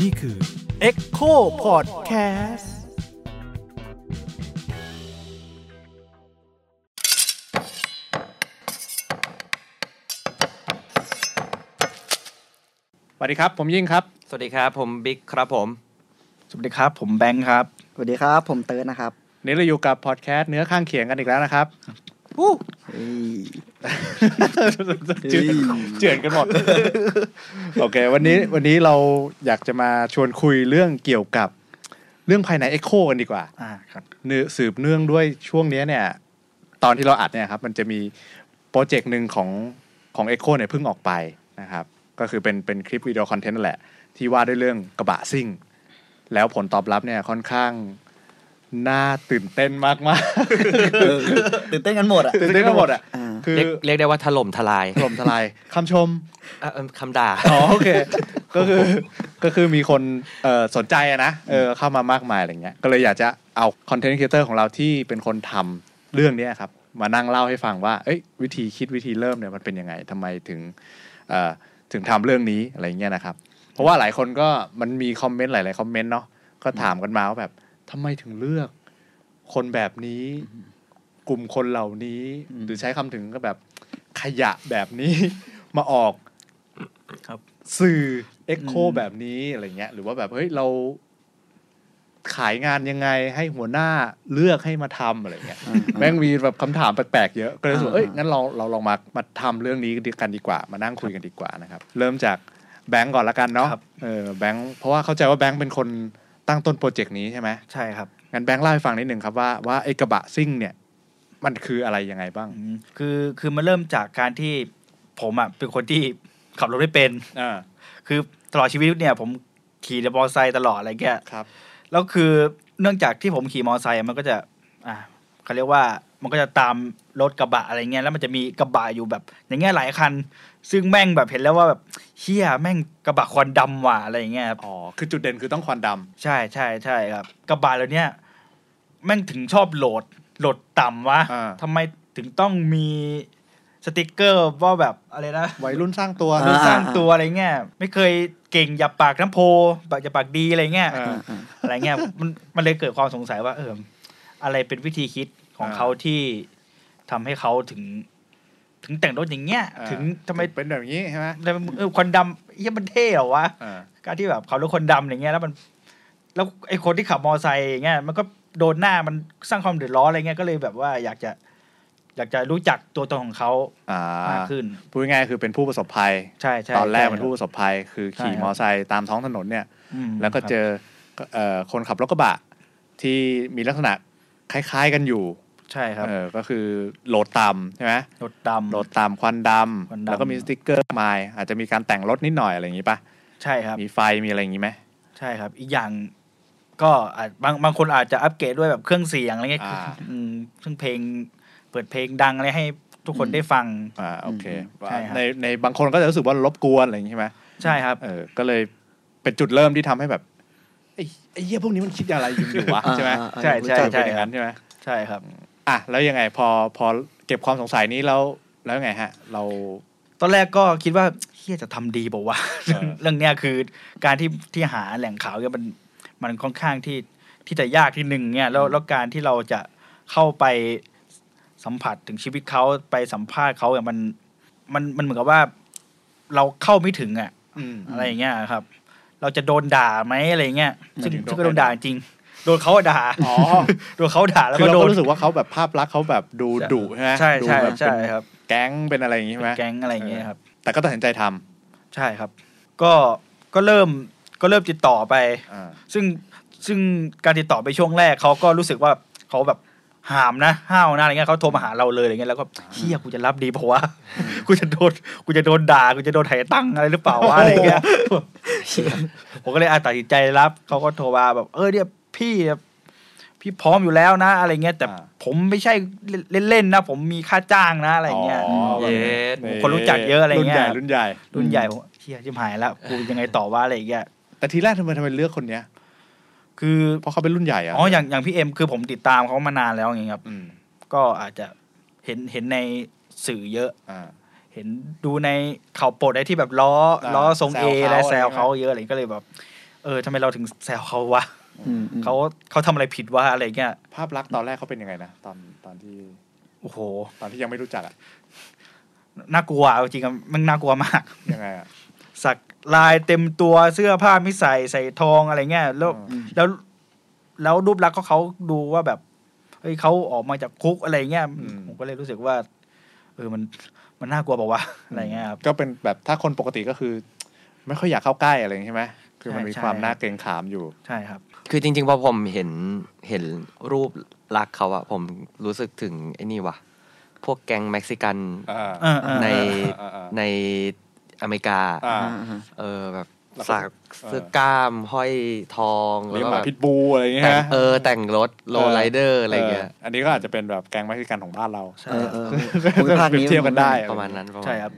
นี่คือ Echo Podcast สวัสดีครับ ผมยิ่งครับ สวัสดีครับ ผมบิ๊กครับผม สวัสดีครับ ผมแบงค์ครับ สวัสดีครับ ผมเติร์ดนะครับ นี่เราอยู่กับพอดแคสต์เนื้อข้างเคียงกันอีกแล้วนะครับ เฮ้ยเจือนเจือนกันหมด โอเค วันนี้วันนี้เราอยากจะมาชวนคุยเรื่องเกี่ยวกับเรื่องภายใน Echo กันดีกว่า อ่าครับเนื้อสืบเนื่องด้วยช่วงเนี้ยเนี่ย ตอนที่เราอัดเนี่ยครับ มันจะมีโปรเจกต์หนึ่งของของ Echo เนี่ยเพิ่งออกไปนะครับ ก็คือเป็นเป็นคลิปวิดีโอคอนเทนต์นั่นแหละ ที่ว่าด้วยเรื่องกระบะซิ่ง แล้วผลตอบรับเนี่ยค่อนข้าง น่าตื่นเต้นมากตื่นเต้นกันหมดอะๆตื่นเต้นกันหมดอะอ่าคือเรียกเรียกได้ว่าถล่มทลายถล่มทลายคำชมเอ่อเอิ่มคำด่าอ๋อโอเคก็คือก็คือมีคนเอ่อสนใจอะนะเออเข้ามามากมายอะไรเงี้ยก็เลยอยากจะเอา content creator ของเราที่เป็นคนทำเรื่องเนี้ยครับ มานั่งเล่าให้ฟังว่า เอ้ยวิธีคิดวิธีเริ่มเนี่ยมันเป็นยังไงทำไมถึงเอ่อถึงทำเรื่องนี้อะไรเงี้ยนะครับ เพราะว่าหลายคนก็มันมี comment หลายๆ comment เนาะก็ถามกันมาว่าแบบ ทำไมถึงเลือก คนแบบนี้ กลุ่มคนเหล่านี้ หรือใช้คำถึงก็แบบขยะแบบนี้ มาออกครับสื่อเอ็กโคอืมแบบนี้อะไรเงี้ย หรือว่าแบบเฮ้ยเราขายงานยังไงให้หัวหน้าเลือกให้มาทำอะไรเงี้ยอ่าแม่งมีแบบคำถามแปลกๆเยอะก็เลยรู้สึกว่าอ่าเอ้ยงั้นเราเราลองมามาทำเรื่องนี้กันดีกว่า มานั่งคุยกันดีกว่านะครับ เริ่มจากแบงก์ก่อนละกันเนาะครับเออแบงก์เพราะว่าเข้าใจว่าแบงก์เป็นคน ตั้งต้นโปรเจกต์นี้ใช่ไหมใช่ครับงั้นแบงค์เล่าให้ฟังนิดหนึ่งครับว่าว่าไอ้กระบะซิ่งเนี่ย มันคืออะไรยังไงบ้างอืมคือคือมันเริ่มจากการที่ผมอะเป็นคนที่ขับรถไม่เป็นอ่าคือตลอดชีวิตเนี่ย ผมขี่มอเตอร์ไซค์ตลอดอะไรเงี้ยครับ แล้วคือเนื่องจากที่ผมขี่มอเตอร์ไซค์อะมันก็จะ อ่าเขาเรียกว่า มันก็จะตามรถกระบะอะไรเงี้ยแล้วมันจะมีกระบะอยู่แบบ อย่างเงี้ยหลายคัน ซึ่งแม่งแบบเห็นแล้วว่าแบบเชี่ยแม่งกระบะควันดำว่ะอะไรอย่างเงี้ยครับอ๋อคือจุดเด่นคือต้องควันดำใช่ใช่ใช่ครับ กระบะเหล่าเนี้ยแม่งถึงชอบโหลดโหลดต่ำวะอ่าทำไมถึงต้องมีสติกเกอร์ว่าแบบอะไรนะวัยรุ่นสร้างตัวดูสร้างตัวอะไรเงี้ยไม่เคยเก่งอย่าปากน้ำโพปากอย่าปากดีอะไรเงี้ยอ่าอ่าอะไรเงี้ยมันมันเลยเกิดความสงสัยว่าเอออะไรเป็นวิธีคิด ของอ่าเขาที่ทำให้เขาถึง ถึงแต่งรถอย่างเงี้ยอ่าถึงทำไมเป็นแบบนี้ใช่ไหมทำไมเออควันดำเฮียมันเท่เหรอวะอ่าการที่แบบขับรถคนดำอย่างเงี้ยแล้วมัน แล้วไอ้คนที่ขับมอเตอร์ไซค์อย่างเงี้ยมันก็โดนหน้ามันสร้างความเดือดร้อนอะไรเงี้ยก็เลยแบบว่าอยากจะ อยากจะรู้จักตัวตนของเขาอ่ามากขึ้นพูดง่ายๆคือเป็นผู้ประสบภัยใช่ใช่ตอนแรกใช่เป็นผู้ประสบภัย คือขี่ใช่ครับมอไซค์ตามท้องถนนเนี่ยมแล้วก็เจอเอ่อคนขับรถกระบะที่มีลักษณะคล้าย ๆกันอยู่ ใช่ครับเออก็คือโหลดต่ำใช่ไหมรถดำโหลดต่ำควันดควันำดำแล้วก็มีสติ๊กเกอร์มายอาจจะมีการแต่งรถนิดหน่อยอะไรอย่างนี้ปะใช่ครับ มีไฟมีอะไรอย่างนี้ไหมใช่ครับ อีกอย่างก็อาจบางบางคนอาจจะอัปเกรดด้วยแบบเครื่องเสียงอะไรเงี้ยอ่าอืมเครื่องเพลง เปิดเพลงดังอะไรให้ทุกคนได้ฟัง อ่าโอเคใช่ครับในในบางคนก็จะรู้สึกว่ารบกวนอะไรอย่างนี้ใช่ไหมใช่ครับ เออก็เลยเป็นจุดเริ่มที่ทำให้แบบไอ้ไอ้เหี้ยพวกนี้มันคิดอะไรอยู่อยู่วะอ่าใช่ไหมอ่าอ่าใช่ใช่จะเป็นอย่างนั้นใช่ไหมใช่ครับ อะแล้วยังไงพอพอเก็บความสงสัยนี้แล้วแล้วยังไงฮะ เราตอนแรกก็คิดว่าเฮียจะทำดีเปล่าวะเออเรื่องเนี้ยคือการที่ที่หาแหล่งข่าวเนี่ยมันมันค่อนข้างที่ที่จะยากที่หนึ่งเนี่ยแล้วแล้วการที่เราจะเข้าไปสัมผัสถึงชีวิตเขาไปสัมภาษณ์เขาเนี่ยมันมันมันเหมือนกับว่า เราเข้าไม่ถึงอะอืมอะไรอย่างเงี้ยครับ เราจะโดนด่าไหมอะไรเงี้ยซึ่งหมายถึงซึ่งก็โดนด่าจริง โดนเขาด่าอ๋อโดนเขาด่าแล้วคือก็เราโดก็นรู้สึกว่าเขาแบบภาพลักษณ์เขาแบบดูดุใช่ไหมใช่ดูใช่แบบใช่เป็นครับ แก๊งเป็นอะไรอย่างนี้ใช่ไหมแก๊งอะไรอย่างเงี้ยครับ แต่ก็ตัดสินใจทำใช่ครับ ก็ก็เริ่มก็เริ่มติดต่อไปอ่าซึ่งซึ่งการติดต่อไปช่วงแรกเขาก็รู้สึกว่าเขาแบบหามนะห้าวนะอะไรเงี้ยเขาโทรมาหาเราเลยอะไรเงี้ยแล้วก็เฮียกูจะรับดีเพราะว่ากูจะโดนกูจะโดนด่ากูจะโดนไถ่ตั้งอะไรหรือเปล่าวะอะไรเงี้ยผมก็เลยอาตัดสินใจรับเขาก็โทรมาแบบเออเนี่ย พี่พี่พร้อมอยู่แล้วนะ อะไรเงี้ยแต่อ่าผมไม่ใช่เล่นๆนะ ผมมีค่าจ้างนะอะไรเงี้ยอ๋อเย็ดคนรู้จักเยอะอะไรเงี้ยรุ่นใหญ่รุ่นใหญ่รุ่นใหญ่ผมเฮียชิมหายแล้วกูยังไงต่อว่าอะไรอย่างเงี้ยแต่ทีแรกทำไมทำไมเลือกคนเนี้ย คือเพราะเขาเป็นรุ่นใหญ่อะอ๋ออย่างอย่างพี่เอ็มคือผมติดตามเขามานานแล้วอย่างเงี้ยครับอืมก็อาจจะเห็นเห็นในสื่อเยอะอ่าเห็นห็นดูในข่าวปลดไอ้ที่แบบล้ออ่าล้อทรงเอแซวเขาและแซวอะไรเงี้ยเขาเยอะอะไรก็เลยแบบ เออทำไมเราถึงแซวเขาวะอืมอืม เขาเขาทำอะไรผิดวะอะไรเงี้ย ภาพลักษณ์ตอนแรกเขาเป็นยังไงนะตอนตอนที่โอ้โห ตอนที่ยังไม่รู้จักอะน่ากลัวเอาจริงๆมันน่ากลัวมากยังไงอะสักลายเต็มตัวเสื้อผ้าไม่ใส่ใส่ทองอะไรเงี้ยแล้วอืมแล้วแล้วรูปลักษณ์เขาเขาดูว่าแบบเฮ้ยเขาออกมาจากคุกอะไรเงี้ยผมก็เลยรู้สึกว่า เออมันมันน่ากลัวเปล่าวะอะไรเงี้ยครับก็เป็นแบบถ้าคนปกติก็คือ ไม่ค่อยอยากเข้าใกล้อะไรอย่างงี้ใช่ไหม คือมันมีใช่ความใช่น่าเกรงขามอยู่ ใช่ครับ คือจริงๆพอผมเห็นเห็นรูปลักษณ์เขาอะผมรู้สึกถึงไอ้นี่วะพวกแก๊งเม็กซิกันอ่าเออเออในอ่าอ่าในอเมริกาอ่าอ่าเออแบบแล้วก็สักเออเสื้อกล้ามห้อยทองเลี้ยงก็หมาแบบพิทบูลอะไรอย่างเงี้ยแต่งฮะเออ แต่งรถ lowrider อะไรเงี้ยอันนี้ก็อาจจะเป็นแบบแก๊งเม็กซิกันของบ้านเราใช่เออครับเออภูมิภาคเปรียนี้บเทียบกันได้ประมาณนั้นประมาณใช่ครับ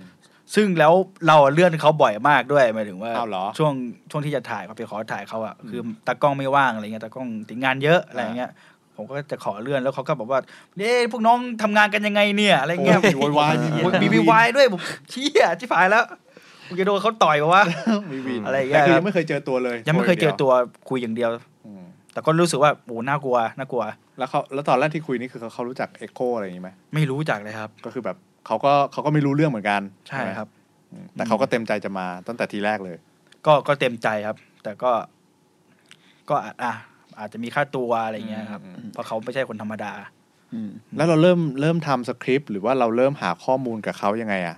ซึ่งแล้วเราเลื่อนเขาบ่อยมากด้วยหมายถึงว่าอ้าวเหรอช่วงช่วงที่จะถ่ายเขาไปขอถ่ายเขาอะคือตากล้องไม่ว่างอะไรเงี้ยตากล้องติดงานเยอะอะไรเงี้ยผมก็จะขอเลื่อนแล้วเขาก็บอกว่าเด้พวกน้องทำงานกันยังไงเนี่ยอะไรเงี้ยโอ้ยโวยวายมีโอ้ยมีวีวายด้วยผมเชี่ยชิบหายแล้วกูจะโดนเขาต่อยปะวะมีวินอะไรอย่างเงี้แต่ยคือครับยังไม่เคยเจอตัวเลย ยังไม่เคยเจอตัวคุยอย่างเดียวอืมแต่ก็รู้สึกว่าโอ้น่ากลัวน่ากลัว แล้วเขาแล้วตอนแรกที่คุยนี่คือเขาเขารู้จักเอ็กโคอะไรอย่างงี้ไหมไม่รู้จักเลยครับ ก็คือแบบ เขาก็เขาก็ไม่รู้เรื่องเหมือนกันใช่ไหมครับอืมแต่เขาก็เต็มใจจะมาตั้งแต่ทีแรกเลย ก็ก็เต็มใจครับ แต่ก็ ก็อาจอะอาจจะมีค่าตัวอะไรเงี้ยครับอืมอืมเพราะเขาไม่ใช่คนธรรมดาอืมแล้วเราเริ่มเริ่มทำสคริปต์หรือว่าเราเริ่มหาข้อมูลกับเขายังไงอะ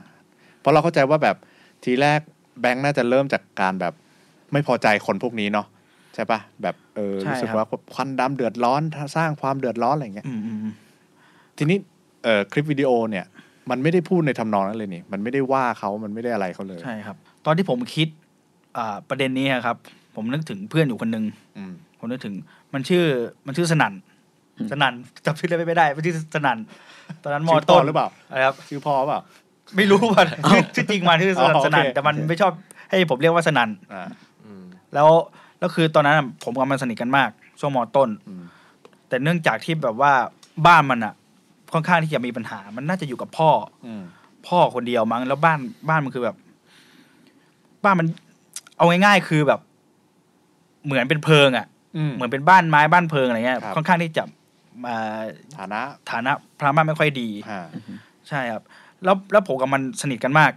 เพราะเราเข้าใจว่าแบบทีแรกแบงค์น่าจะเริ่มจากการแบบ ไม่พอใจคนพวกนี้เนาะใช่ปะแบบเออใช่รู้สึกครับว่าควันดำเดือดร้อนสร้างความเดือดร้อนอะไรเงี้ยอืมอืมอืมทีนี้เอ่อคลิปวิดีโอเนี่ย มันไม่ได้พูดในทำนองนั้นเลยนี่ มันไม่ได้ว่าเขามันไม่ได้อะไรเขาเลย ใช่ครับ ตอนที่ผมคิดอ่าประเด็นนี้ครับ ผมนึกถึงเพื่อนอยู่คนหนึ่งอืมผมนึกถึง มันชื่อ มันชื่อสนันสนันจำชื่อได้ไม่ได้มันชื่อสนันตอนนั้นมอชื่อพ่ต้อนหรือเปล่าอะไรครับ ชื่อพ่อเปล่า ไม่รู้ว่าชื่อชื่อจริงมาชื่อสนันอ๋อโอเคสนันแต่มันไม่ชอบให้ผมเรียกว่าสนันอ่าอืมแล้วแล้วคือตอนนั้นอะผมกับมันสนิทกันมาก ช่วงมอต้นอืมแต่เนื่องจากที่แบบว่าบ้านมันอะ ค่อนข้างที่จะมีปัญหา มันน่าจะอยู่กับพ่อ อืมพ่อคนเดียวมั้งแล้วบ้านบ้านมันคือแบบ บ้านมัน เอาง่ายๆคือแบบ เหมือนเป็นเพิงอะอืมเหมือนเป็นบ้านไม้บ้านเพิงอะไรเงี้ยครับค่อนข้างที่จะมาฐานะ ฐานะทางบ้านไม่ค่อยดีอ่าใช่ครับ แล้วแล้วผมกับมันสนิทกันมาก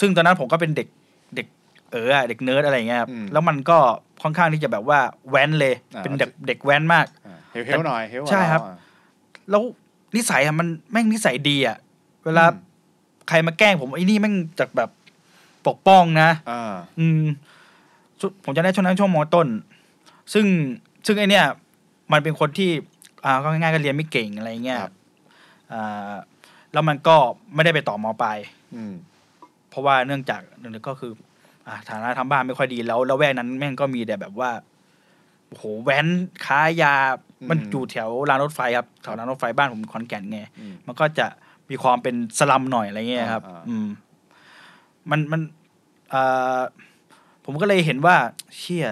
ซึ่งตอนนั้นผมก็เป็นเด็กเด็ก เอออะเด็กเนิร์ดอะไรเงี้ยครับแล้วมันก็ค่อนข้างที่จะแบบว่าแว้นเลย เป็นเด็กเด็กแว้นมากอ่าเฮลเฮลหน่อยเฮลใช่ครับเาอะแล้ว นิสัยอะมันแม่งนิสัยดีอะเวลาอืมใครมาแกล้งผมไอ้นี่แม่งจากแบบปกป้องนะอ่าอืมชุผมจะได้ช่วงนั้นช่วงมต้น ซึ่งซึ่งไอเนี่ยมันเป็นคนที่ อ่าก็ง่ายๆก็เรียนไม่เก่งอะไรเงี้ยครับอ่าแล้วมันก็ไม่ได้ไปต่อมปลายอืมเพราะว่าเนื่องจากหนึ่งก็คือ อ่าฐานะทางบ้านไม่ค่อยดีแล้ว แล้วแวกนั้นแม่งก็มีแต่แบบว่าโอ้โหแว้นค้ายา มันอยู่แถวรางรถไฟครับแถวรางรถไฟบ้านผมขอนแก่นไงอืมมันก็จะมีความเป็นสลัมหน่อยอะไรเงี้ยครับอ่าอ่าอืม มันมันอ่าผมก็เลยเห็นว่า เชี่ย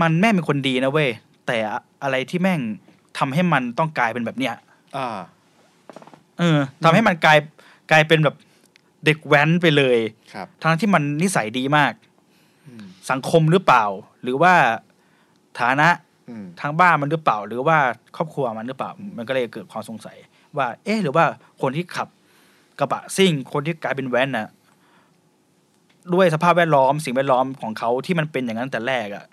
มันแม่งเป็นคนดีนะเว้ยแต่อะไรที่แม่งทำให้มันต้องกลายเป็นแบบเนี้ยอ่า เออทำให้มันกลายกลายเป็นแบบเด็กแว้นไปเลยครับทั้งที่มันนิสัยดีมากอืมสังคมหรือเปล่า หรือว่าฐานะอืม ทางบ้านมันหรือเปล่า หรือว่าครอบครัวมันหรือเปล่า มันก็เลยเกิดความสงสัย ว่า เอ๊ะ หรือว่าคนที่ขับกระบะซิ่ง คนที่กลายเป็นแว้นน่ะ ด้วยสภาพแวดล้อม สิ่งแวดล้อมของเขาที่มันเป็นอย่างนั้นแต่แรกอะ่ะ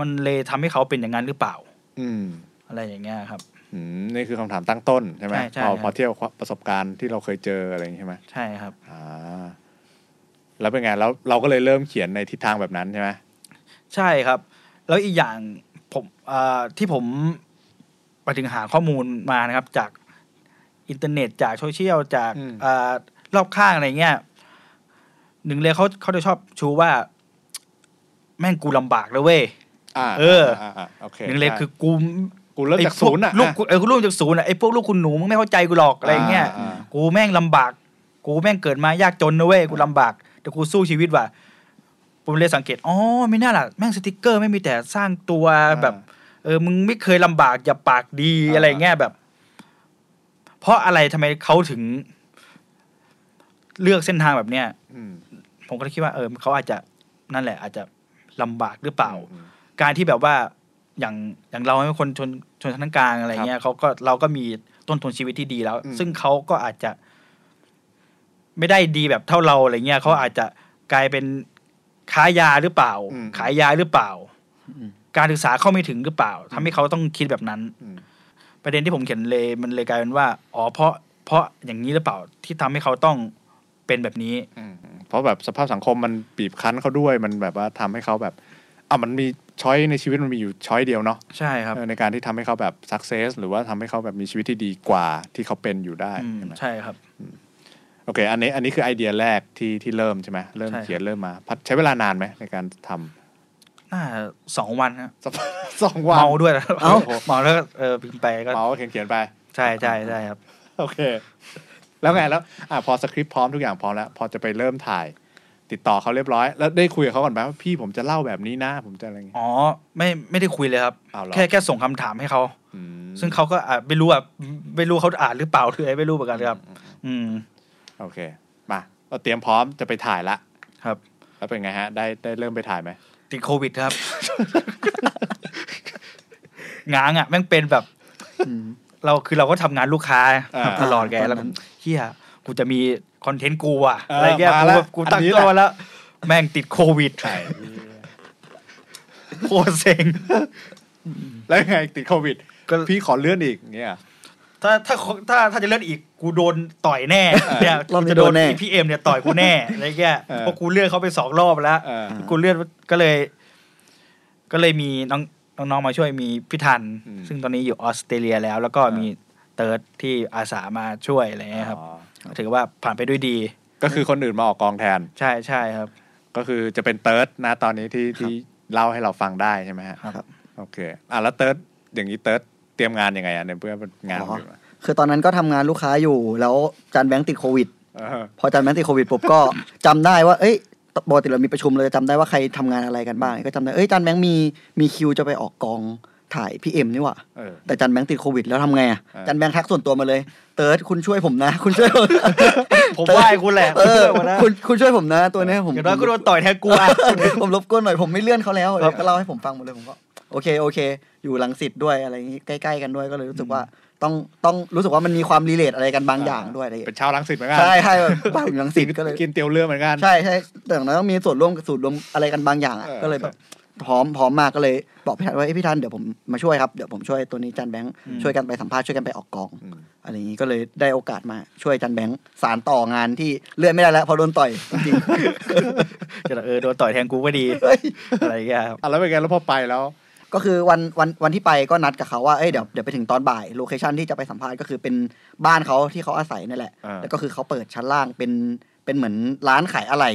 มันเลยทำให้เขาเป็นอย่างนั้นหรือเปล่า อืม อะไรอย่างเงี้ยครับอืมนี่คือคำถามตั้งต้นใช่ไหมใช่ใช่พอครับพอเที่ยวประสบการณ์ที่เราเคยเจออะไรอย่างงี้ใช่ไหมใช่ครับอ่าแล้วเป็นไงแล้วเราก็เลยเริ่มเขียนในทิศทางแบบนั้นใช่ไหมใช่ครับ แล้วอีกอย่าง ผมอ่าที่ผมไปถึงหาข้อมูลมานะครับ จากอินเทอร์เน็ตจากโซเชียลจากอารอบข้างอะไรเงี้ยหนึ่งเลยเขาเขาจะชอบชูว่า แม่งกูลำบากเลยเว้ยอ่าเออาาโอเคหนึ่งเลยใช่คือกูกูเริ่มจากศูนย์อะไอ้พวกลูกกูเออกูเริ่มจากศูนย์อะไอ้พวกลูกคุณหนูมึงไม่เข้าใจกูหรอกอะไรเงี้ยอ่ากูแม่งลำบาก กูแม่งเกิดมายากจนนะเว้ยกูลำบาก แต่กูสู้ชีวิตว่ะ ผมเลยสังเกต อ๋อ ไม่น่าล่ะ แม่งสติกเกอร์ไม่มีแต่สร้างตัวแบบ เออ มึงไม่เคยลำบากอย่าปากดีอ่าอะไรเงี้ยแบบ เพราะอะไรทำไมเขาถึง เลือกเส้นทางแบบเนี้ยอืมผมก็เลยคิดว่า เออเขาอาจจะนั่นแหละ อาจจะลำบากหรือเปล่าอืมการที่แบบว่าอย่างอย่างเราเป็นคนชนชนชั้นกลางอะไรเงี้ยเขาก็เราก็มีต้นทุนชีวิตที่ดีแล้วอืมซึ่งเขาก็อาจจะ ไม่ได้ดีแบบเท่าเราอะไรเงี้ยเขาอาจจะกลายเป็น ค้ายาหรือเปล่าอืมขายยาหรือเปล่าอืมการศึกษาเข้าไม่ถึงหรือเปล่าทำให้เขาต้องคิดแบบนั้นอืมประเด็นที่ผมเขียนเลยมันเลยกลายเป็นว่า อ๋อ เพราะ เพราะอย่างนี้หรือเปล่าที่ทำให้เขาต้องเป็นแบบนี้อืมเพราะแบบสภาพสังคมมันบีบคั้นเขาด้วย มันแบบว่าทำให้เขาแบบอะมันมีช้อยในชีวิตมันมีอยู่ช้อยเดียวเนาะ ใช่ครับเออในการที่ทำให้เขาแบบสักเซสหรือว่าทำให้เขาแบบมีชีวิตที่ดีกว่าที่เขาเป็นอยู่ได้อืมใช่ไหมใช่ครับ โอเค อันนี้อันนี้คือไอเดียแรกที่ที่เริ่มใช่ไหมเริ่มใช่ครับ เขียนเริ่มมาพัดใช้เวลานานไหมในการทำน่าสองวันครับสักสองวัน เมาด้วยนะเอ้า เมาแล้วก็เออพิมพ์ไปก็เมาเขียนเขียนๆไป ใช่ใช่ใช่ครับ โอเค แล้วไงแล้วอะพอสคริปต์พร้อมทุกอย่างพร้อมแล้ว พอจะไปเริ่มถ่าย ติดต่อเขาเรียบร้อย แล้วได้คุยกับเขาก่อนไหมว่าพี่ผมจะเล่าแบบนี้นะ ผมจะอะไรอย่างเงี้ย อ๋อไม่ไม่ได้คุยเลยครับ อ้าวเหรอ แค่แค่ส่งคำถามให้เขา อืมซึ่งเขาก็อะไม่รู้อะไม่รู้เขาอ่านหรือเปล่าหรืออะไรไม่รู้เหมือนกันครับ อืม โอเค มาเราเตรียมพร้อมจะไปถ่ายละ ครับ แล้วเป็นไงฮะ ได้ได้เริ่มไปถ่ายไหม ติดโควิดครับ ง้างอะแม่งเป็นแบบอืมเราคือเราก็ทำงานลูกค้าอ่าตลอดแกตอนนั้นแล้วเฮียกูจะมีคอนเทนต์กูอะเอออะไรเงี้ยมากูแล้วแบบกูตั้งอันนี้ตัวแหละแล้ว แม่งติดโควิดใช่โคตรเซ็งแล้วยังไงติดโควิดก็พี่ขอเลื่อนอีกเงี้ย ถ้าถ้าถ้าถ้าจะเลื่อนอีกกูโดนต่อยแน่เนี่ยรอบนี้จะโดนแน่พี่เอ็มเนี่ยต่อยกูแน่อะไรเงี้ยเออเพราะกูเลื่อนเขาไปสองรอบแล้วเออกูเลื่อนก็เลย ก็เลยมีน้องน้องๆมาช่วยมีพี่ธันอืมซึ่งตอนนี้อยู่ออสเตรเลียแล้ว แล้วก็อ่ามีมีเติร์ดที่อาสามาช่วยอะไรเงี้ยครับอ๋อถือว่าผ่านไปด้วยดี ก็คือคนอื่นมาออกกองแทน ใช่ใช่ครับ ก็คือจะเป็นเติร์ดนะตอนนี้ที่ที่เล่าให้เราฟังได้ใช่ไหมฮะครับ โอเค อะแล้วเติร์ดอย่างนี้เติร์ด เตรียมงานยังไงอะในเพื่องานอ๋ออยู่อะคือตอนนั้นก็ทำงานลูกค้าอยู่ แล้วจานแบงค์ติดโควิด เออพอจานแบงค์ติดโควิดปุ๊บก็ จำได้ว่า เอ้ยปกติเรามีประชุมเลยจำได้ว่าใครทำงานอะไรกันบ้าง ก็จำได้ เอ้ยจานแบงค์มีมีคิวจะไปออกกองถ่ายพี่เอ็มนี่หว่า เออ แต่จานแบงค์ติดโควิดแล้วทำไงอะอ่าจานแบงค์ทักส่วนตัวมาเลย เติร์ดคุณช่วยผมนะ คุณช่วยผมผมไหว้คุณแหละเอคุณอช่วยผมนะคุณคุณช่วยผมนะตัวเนี้ยผมอย่างน้อยก็โดนต่อยแทนกูอะ ผมรบกวนหน่อยผมไม่เลื่อนเขาแล้วครับก็เล่าให้ผมฟังหมดเลยผมก็ โอเคโอเค อยู่ลังสิตด้วยอะไรอย่างงี้ใกล้ ๆ กันด้วยก็เลยรู้สึกว่าต้องต้องรู้สึกว่ามันมีความรีเลทอะไรกันบางอย่างด้วยอะไรอย่างเป็เงี้ยนชาวลังสิตเหมือนกันใช่ใช่แบบบ้านอยู่ลังสิตก็เลยกินเตียวเรือเหมือนกันใช่ใช่แต่อย่างน้อยต้องมีส่วนร่วมกับสูตรรวมอะไรกันบางอย่างอะเออก็เลยแบบพร้อมพร้อมมากก็เลยบอกพี่ทันว่าเอ้ยพี่ทันเดี๋ยวผมมาช่วยครับเดี๋ยวผมช่วยตัวนี้จันแบงค์อืมช่วยกันไปสัมภาษณ์ช่วยกันไปออกกองอืมอะไรอย่างนี้ก็เลยได้โอกาสมาช่วยจันแบงค์สารต่องานที่เลื่อนไม่ได้แล้วเพราะโดนต่อยจริงจะเออโดนต่อยแทนกูก็ดีๆเฮ้ยอะไรเงี้ยครับอะแล้วเป็นไงแล้วพอไปแล้ว ก็คือวันวันวันที่ไปก็นัดกับเขาว่าเอ้ยเดี๋ยวเดี๋ยวไปถึงตอนบ่ายโลเคชันที่จะไปสัมภาษณ์ก็คือเป็นบ้านเขาที่เขาอาศัยนั่นแหละ อ่า แล้วก็คือเขาเปิดชั้นล่างเป็นเป็นเหมือนร้านขายอะไร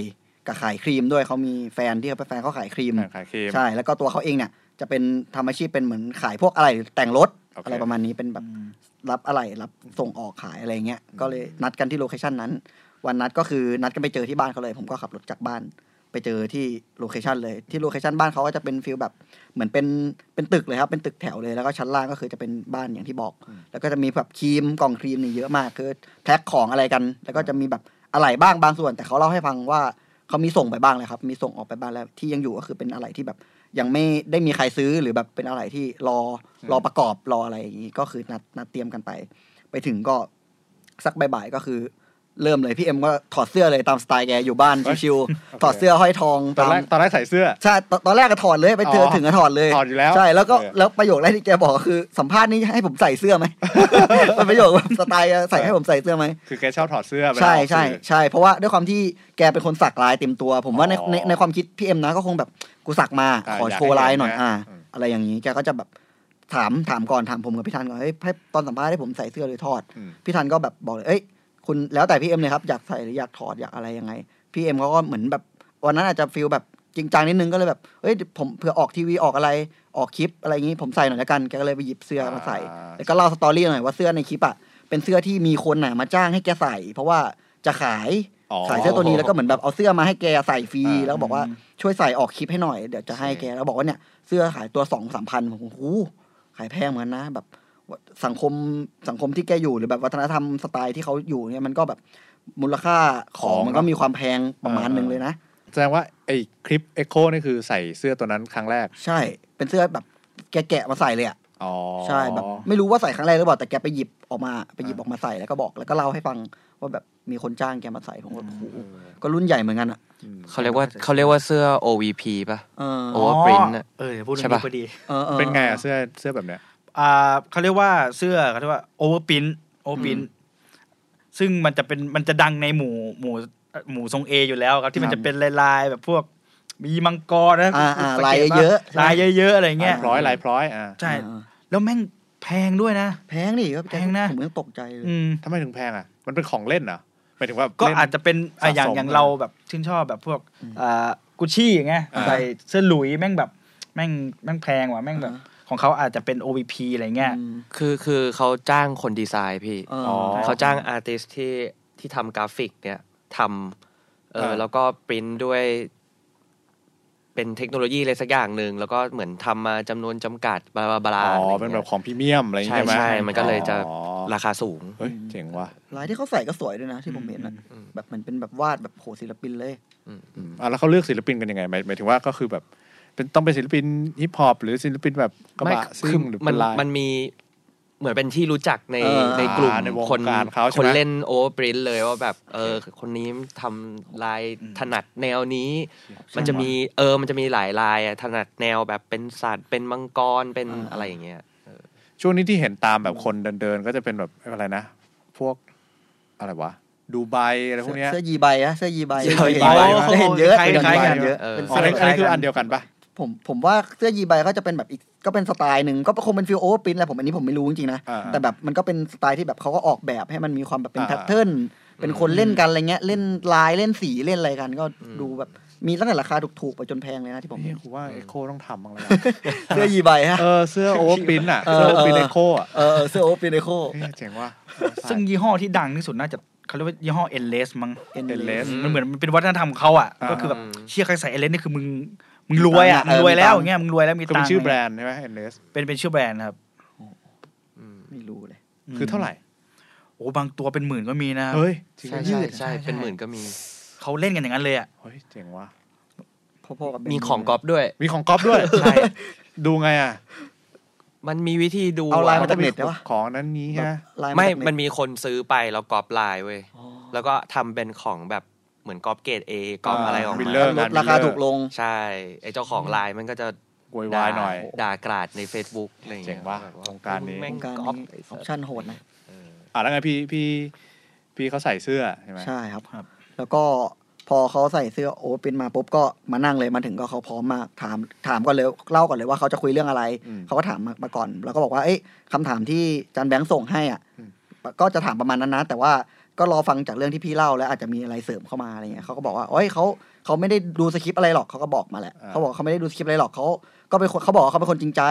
กับขายครีมด้วยเขามีแฟนที่เขาเป็นแฟนเขาขายครีม ขายเคมใช่แล้วก็ตัวเขาเองเนี่ยจะเป็นทำอาชีพเป็นเหมือนขายพวกอะไหล่แต่งรถโอเค อะไรประมาณนี้เป็นแบบรับอะไหล่รับส่งออกขายอะไรเงี้ยก็เลยนัดกันที่ location นั้น วันนัดก็คือนัดกันไปเจอที่บ้านเขาเลย ผมก็ขับรถจากบ้าน ไปเจอที่ location เลยที่ location บ้านเขาก็จะเป็น feel แบบเหมือนเป็นเป็นตึกเลยครับเป็นตึกแถวเลยแล้วก็ชั้นล่างก็คือจะเป็นบ้านอย่างที่บอก แล้วก็จะมีแบบครีมกล่องครีมนี่เยอะมากคือแพ็คของอะไรกัน แล้วก็จะมีแบบอะไหล่บ้างบางส่วน แต่เขาเล่าให้ฟังว่าเขามีส่งไปบ้างเลยครับ มีส่งออกไปบ้างแล้วที่ยังอยู่ก็คือเป็นอะไรที่แบบยังไม่ได้มีใครซื้อหรือแบบเป็นอะไรที่รอรอประกอบรออะไรอย่างนี้ก็คือนัดนัดเตรียมกันไป ไปถึงก็สักบ่ายๆก็คือ เริ่มเลยพี่เอ็มก็ถอดเสื้อเลยตามสไตล์แกอยู่บ้านชิวๆถอดเสื้อห้อยทองตอนตามแรกตอนแรกใส่เสื้อใช่ตอนตอนแรกก็ถอดเลยไปเจออถึงก็ถอดเลยถอดอยู่แล้วใช่แล้วก็เออแล้วประโยคแรกที่แกบอกก็คือสัมภาษณ์นี้ให้ผมใส่เสื้อไหมเป็นประโยคแบบสไตล์ใส่ให้ผมใส่เสื้อไหมคือแกชอบถอดเสื้อเวลาใช่ออกใช่สื่อใช่เพราะว่าด้วยความที่แกเป็นคนสักลายเต็มตัว ผมว่าในอ๋อในในความคิดพี่เอ็มนะก็คงแบบกูสักมาอ่าขออยากโชว์ลายหน่อยให้เห็นนะอ่าอืมอะไรอย่างนี้แกก็จะแบบถามถามก่อนถามผมกับพี่ธันก่อนเฮ้ยให้ตอนสัมภาษณ์ให้ผมใส่เสื้อหรือถอดอืมพี่ธันก็แบบบอกเลยเอ้ย คุณแล้วแต่พี่เอ็มเลยครับอยากใส่หรืออยากถอดอยากอะไรยังไงพี่เอ็มเขาก็เหมือนแบบวันนั้นอาจจะ feel แบบจริงจังนิดนึงก็เลยแบบเอ้ยผมเผื่อออกทีวีออกอะไรออกคลิปอะไรอย่างนี้ผมใส่หน่อยละกันแกก็เลยไปหยิบเสื้อมาใส่อ่าแล้วก็เล่า story หน่อยว่าเสื้อในคลิปอะเป็นเสื้อที่มีคนน่ะมาจ้างให้แกใส่ เพราะว่าจะขายอ๋อขายเสื้อตัวนี้แล้วก็เหมือนแบบเอาเสื้อมาให้แกใส่ฟรีอ่าแล้วบอกว่าช่วยใส่ออกคลิปให้หน่อยเดี๋ยวจะให้แกแล้วบอกว่าเนี่ยเสื้อขายตัวสองสามพันผมโอ้โหขายแพงเหมือนกันนะแบบ สังคมสังคมที่แกอยู่หรือแบบวัฒนธรรมสไตล์ที่เขาอยู่เนี่ยมันก็แบบมูลค่าของของมันก็มีความแพงประมาณอ่าหนึ่งเลยนะแสดงว่าไอ้คลิป Echo นี่คือใส่เสื้อตัวนั้นครั้งแรก ใช่เป็นเสื้อแบบแกะๆมาใส่เลยอะอ๋อใช่แบบไม่รู้ว่าใส่ครั้งแรกหรือเปล่าแต่แกไปหยิบออกมาไปหยิบออกมาใส่แล้วก็บอกแล้วก็เล่าให้ฟังว่าแบบมีคนจ้างแกมาใส่ผมก็โอ้โหก็รุ่นใหญ่เหมือนกันอะเขาเรียกว่าเขาเรียกว่าเสื้อ OVP ป่ะเออโอ้ Overprint น่ะเออเดี๋ยวพูดเรื่ใช่องปะนี้พอดีเออออเป็นไงอะเสื้อเสื้อแบบเนี้ย อ่าเขาเรียกว่าเสื้อเขาเรียกว่าโอเวอร์ปินโอเวอร์ปินซึ่งมันจะเป็นมันจะดังในหมู่หมู่หมู่ทรงเออยู่แล้วครับ ที่มันจะเป็นลายๆแบบพวกมีมังกรนะอ่าอ่าสังลายกตปเยอะลายเยอะๆอะไรเงี้ยพร้อยลายพร้อยอ่าใช่อ่าแล้วแม่งแพงด้วยนะ แพงดิก็แพงนะผมยังตกใจเลยอืมทำไมถึงแพงอะ มันเป็นของเล่นเหรอหมายถึงว่าก็เล่นอาจจะเป็นอะอย่างสะสมอย่างเราแบบชื่นชอบแบบพวกอ่ากุชชี่อย่างเงี้ยอ่าใส่เสื้อหลุยแม่งแบบแม่งแม่งแพงว่ะแม่งแบบ ของเขาอาจจะเป็น OVP อะไรเงี้ยอืมคือคือเขาจ้างคนดีไซน์พี่เออออเขาจ้างอาร์ติสที่ที่ทำกราฟิกเนี่ยทำเอออ่าแล้วก็ปริ้นด้วย เป็นเทคโนโลยีอะไรสักอย่างหนึ่งแล้วก็เหมือนทำมาจำนวนจำกัด blah blah blahอ๋ออะไรเป็นงี้ยแบบของพรีเมียมอะไรอย่างใช่เงี้ยไหมใช่มันก็เลยจะอ๋อราคาสูงเฮ้ยเจ๋งว่ะลายที่เขาใส่ก็สวยด้วยนะที่ผมเห็นอะอืมแบบเหมันเป็นแบบวาดแบบโหศิลปินเลยอืมอืมอะแล้วเขาเลือกศิลปินกันยังไงหมายหมายถึงว่าก็คือแบบ เป็นต้องเป็นศิลปินฮิปฮอปหรือศิลปินแบบกระไม่บะซิ่คืงอหรือมัเป็นนลายมันมีเหมือนเป็นที่รู้จักในเออในกลุ่มอ่าในวงคนการเขาใช่คนไหมเล่นโอเวอร์ปรินเลยว่าแบบเออคนนี้ทำลายถนัดแนวนี้ มันจะมีเออมันจะมีหลายลายอะถนัดแนวแบบเป็นสัตว์เป็นมังกรเป็นอ่าอะไรอย่างเงี้ยช่วงนี้ที่เห็นตามแบบคนเดินๆก็จะเป็นแบบอะไรนะ พวกอะไรวะดูไบอะไรพวกเนี้ยเสื้อยีใบอะเสื้อยีใบเสื้อยีเคยใบเห็นเคยเห็นเยอะคล้ายๆคล้ายกักันนเยอะเออเป็นอ๋อเสื้อันอนี้อันนี้คืออันเดียวกันปะ ผมผมว่าเสื้อยีใบก็จะเป็นแบบอีกก็เป็นสไตล์หนึ่งก็คงเป็น feel overprint แหละผมอันนี้ผมไม่รู้จริงๆนะอ่าแต่แบบมันก็เป็นสไตล์ที่แบบเขาก็ออกแบบให้มันมีความแบบเป็นอ่า pattern เป็นคนเล่นกันอะไรเงี้ยเล่นลายเล่นสีเล่นอะไรกัน ก็ดูแบบมีตั้งแต่ราคาถูกๆไปจนแพงเลยนะที่ผมเฮ้เห็ยนกูว่าเอ็กโคต้องทำบ้างแล้วเสื้อยีใบฮะเออเสื้อ overprint อะเออเสื้อ overprint เออเอ็กโคอะเออเออเสื้อ overprint Echo เฮ้ยเจ๋งว่ะซึ่งยี่ห้อที่ดังที่สุดน่าจะเขาเรียกว่ายี่ห้อ Endless มั้ง Endless มันเหมือนมันเป็นวัฒนธรรมของเขาอะอ่าก็คือแบบเชี่ยใครใส่เอเลสนี่คือมึง มึงรวยอะเอมึองรวยแล้วมีตังค์อย่างเงี้ยมึงรวยแล้วมีคือตัเป็งนค์ชื่อแบรนด์ใช่ไหมเอ็นเลสเป็นเป็นชื่อแบรนด์ครับไม่รู้เลย คือเท่าไหร่ โอ้บางตัวเป็นหมื่นก็มีนะเฮ้ยจริงใช่ปะใช่เนี่ยใช่เป็นหมื่นก็มีเขาเล่นกันอย่างนั้นเลยอะเฮ้ยเจ๋งว่ะพ่อๆกับเบนมีของก๊อปด้วย มีของก๊อฟด้วยใช่ดูไงอะมันมีวิธีดูเอาลายมาอะจากเน็ตได้ปะของนั้นนี้ฮะลายไม่จากเน็ตมันมีคนซื้อไปแล้วก๊อปลายเว้ยอ๋อแล้วก็ทำเป็นของแบบ เหมือนก๊อปเกรดเอกอปอ่าอะไรออกมิลมาเลอร์ลดราคาถูกลงใช่ไอ้เจ้าของลายมันก็จะโวยวายหน่อย ด่ากราดใน Facebook อะไรอย่างเงี้ยเจ๋งว่ะแบบวงการนี้แม่วงงการก๊อปนี้ไอ้อสัอสปชั่นโหดนะอะแล้วไงพี่พี่พี่เขาใส่เสื้อใช่ไหมใช่ครับครับแล้วก็พอเขาใส่เสื้อโอเวอร์ปรินท์มาปุ๊บก็มานั่งเลยมาถึงก็เขาพร้อมมากถามถามก่อนเลยเล่าก่อนเลยว่าเขาจะคุยเรื่องอะไรอืมเขาก็ถามมามาก่อน แล้วก็บอกว่าเอ้ยคำถามที่จันแบงค์ส่งให้อะอืมก็จะถามประมาณนั้นนะแต่ว่า ก็รอฟังจากเรื่องที่พี่เล่าแล้วอาจจะมีอะไรเสริมเข้ามาอะไรเงี้ยเขาก็บอกว่าเอ้ยเขาเขาไม่ได้ดูสคริปต์อะไรหรอกเขาก็บอกมาแหละเขาบอกเขาไม่ได้ดูสคริปต์อะไรหรอกเขาก็เป็นคนเขาบอกว่าเขาเป็นคนจริงใจ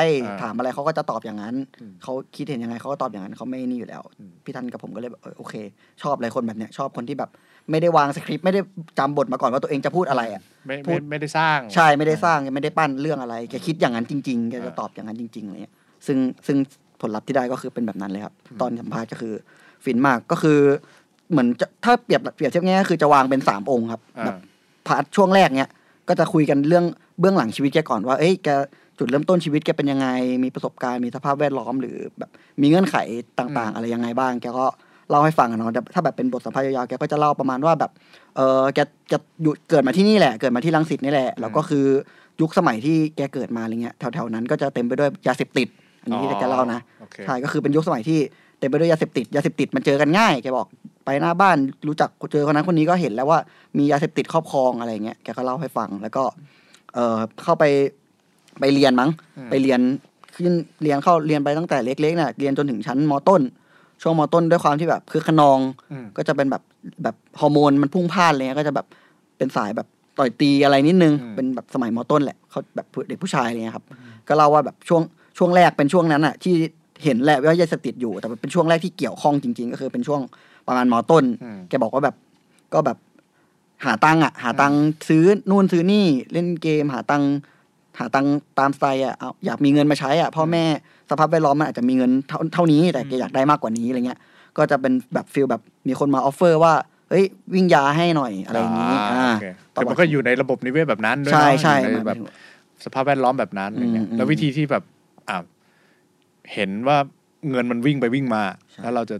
ถามอะไรเขาก็จะตอบอย่างนั้นอืมเขาคิดเห็นยังไงเขาก็ตอบอย่างนั้นเขาไม่นี่อยู่แล้วอืมพี่ทันกับผมก็เลยแบบเออโอเค ชอบอะไรคนแบบเนี้ยชอบคนที่แบบไม่ได้วางสคริปต์ไม่ได้จำบทมาก่อนว่าตัวเองจะพูดอะไรอะไม่พูไม่ดไม่ได้สร้างใช่ไม่ได้สร้างไม่ได้ปั้นเรื่องอะไรแกคิดอย่างนั้นจริงๆแกจะตอบอย่างนั้นจริงๆอะไรเงี้ยซึ่งซึ่งผลลัพธ์ที่ได้ก็คือเป็นแบบนั้นเลยครับ ตอนสัมภาษณ์ก็คือ ฟินมากก็คือ เหมือนจะถ้าเปรียบเปรียบเทียบง่ายๆก็คือจะวางเป็นสามองค์ครับอ่าแบบ part ช่วงแรกเนี้ยก็จะคุยกันเรื่องเบื้องหลังชีวิตแกก่อนว่า เอ้ยแกจุดเริ่มต้นชีวิตแกเป็นยังไง มีประสบการณ์ มีสภาพแวดล้อมหรือแบบมีเงื่อนไขต่างๆ อะไรยังไงบ้าง แกก็เล่าให้ฟังอะเนาะแต่ถ้าแบบเป็นบทสัมภาษณ์ยาวๆ แกก็จะเล่าประมาณว่าแบบ เออแกแกอยู่เกิดมาที่นี่แหละ เกิดมาที่รังสิตนี่แหละ แล้วก็คือยุคสมัยที่แกเกิดมาอะไรเงี้ย แถวๆนั้นก็จะเต็มไปด้วยยาเสพติด อันนี้ที่แกเล่านะโอเคใช่ ก็คือเป็นยุคสมัยที่เต็มไปด้วยยาเสพติด ยาเสพติดมันเจอกันง่าย แกบอก ไปหน้าบ้านรู้จักเจอคนนั้นคนนี้ก็เห็นแล้วว่ามียาเสพติดครอบครองอะไรเงี้ยแกก็เล่าให้ฟัง แล้วก็ เออเข้าไปไปเรียนมั้งอืมไปเรียนขึ้นเรียนเข้าเรียนไปตั้งแต่เล็กๆเนี่ยเรียนจนถึงชั้นมต้น ช่วงมต้นด้วยความที่แบบคือขนองอืมก็จะเป็นแบบแบบฮอร์โมนมันพุ่งพล่านอะไรเลยก็จะแบบเป็นสายแบบต่อยตีอะไรนิดนึงอืมเป็นแบบสมัยมต้นแหละเขาแบบเด็กผู้ชายอะไรเงี้ยครับ ก็เล่าว่าแบบช่วงช่วงแรกเป็นช่วงนั้นอะ ที่เห็นแหละว่ายาเสพติดอยู่แต่มันเป็นช่วงแรกที่เกี่ยวข้องจริง ๆ ก็คือเป็นช่วง ประมาณมต้นอืมแกบอกว่าแบบก็แบบหาตังค์อะ หาตังค์ซื้อนู่นซื้อนี่เล่นเกม หาตังค์หาตังค์ตามสไตล์อะเอาอยากมีเงินมาใช้อะพ่อแม่สภาพแวดล้อมมันอาจจะมีเงินเท่าเท่านี้แต่แกอยากได้มากกว่านี้อะไรเงี้ย ก็จะเป็นแบบ feel แบบมีคนมา offer ว่าเฮ้ยวิ่งยาให้หน่อยอะไรอย่างนี้อ่าอ่าโอเคแต่มันก็อยู่ในระบบนิเวศแบบนั้นด้วยใช่เนาะใช่อยู่ในมันแบบสภาพแวดล้อมแบบนั้นอะไรเงี้ยอืมแล้ววิธีที่แบบอ่าเห็นว่าเงินมันวิ่งไปวิ่งมาใช่แล้วเราจะ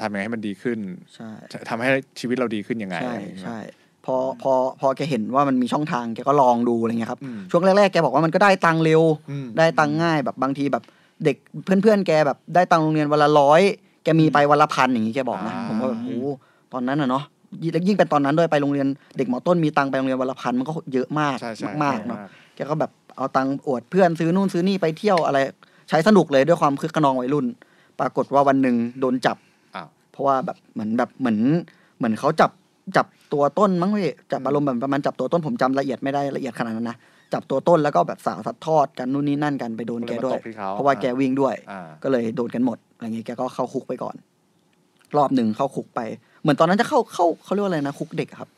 ทำยังไงให้มันดีขึ้นใช่ทำให้ชีวิตเราดีขึ้นยังไงใช่อะไรอย่างเงี้ยใช่พอพอพอแกเห็นว่ามันมีช่องทางแกก็ลองดูอะไรเงี้ยครับอืมช่วงแรกๆแกบอกว่ามันก็ได้ตังค์เร็วอืมได้ตังค์ง่ายแบบบางทีแบบเด็กเพื่อนๆแกแบบได้ตังค์โรงเรียนวันละร้อยแกมีไปวันละพันอย่างนี้แกบอกนะอ่าผมก็แบบโอ้โหตอนนั้นอะเนาะยิ่งยิ่งเป็นตอนนั้นด้วยไปโรงเรียนเด็กหมอต้นมีตังค์ไปโรงเรียนวันละพันมันก็เยอะมากใช่ใช่มากๆเนาะแกก็แบบเอาตังค์อวดเพื่อนซื้อนู่นซื้อนี่ไปเที่ยวอะไร ใช้สนุกเลยด้วยความคึกขนองวัยรุ่น ปรากฏว่าวันหนึ่งโดนจับอ้าวเพ ราะว่าแบบเหมือนแบบเหมือนเหมือนเขาจับจับตัวต้นมั้งพี่จับอารมณ์แบบประมาณจับตัวต้นผมจำละเอียดไม่ได้ละเอียดขนาดนั้นนะจับตัวต้นแล้วก็แบบสาวสัดทอดกันนู่นนี่นั่นกันไปโดนแกด้วยก็เลยมาตบที่เขาเพราะว่าแกวิ่งด้วยอ่าก็เลยโดนกันหมดอะไรเงี้ยแกก็เข้าคุกไปก่อน รอบหนึ่งเข้าคุกไป เหมือนตอนนั้นจะเข้าเข้าเขาเรียกว่าอะไรนะคุกเด็กอะครับ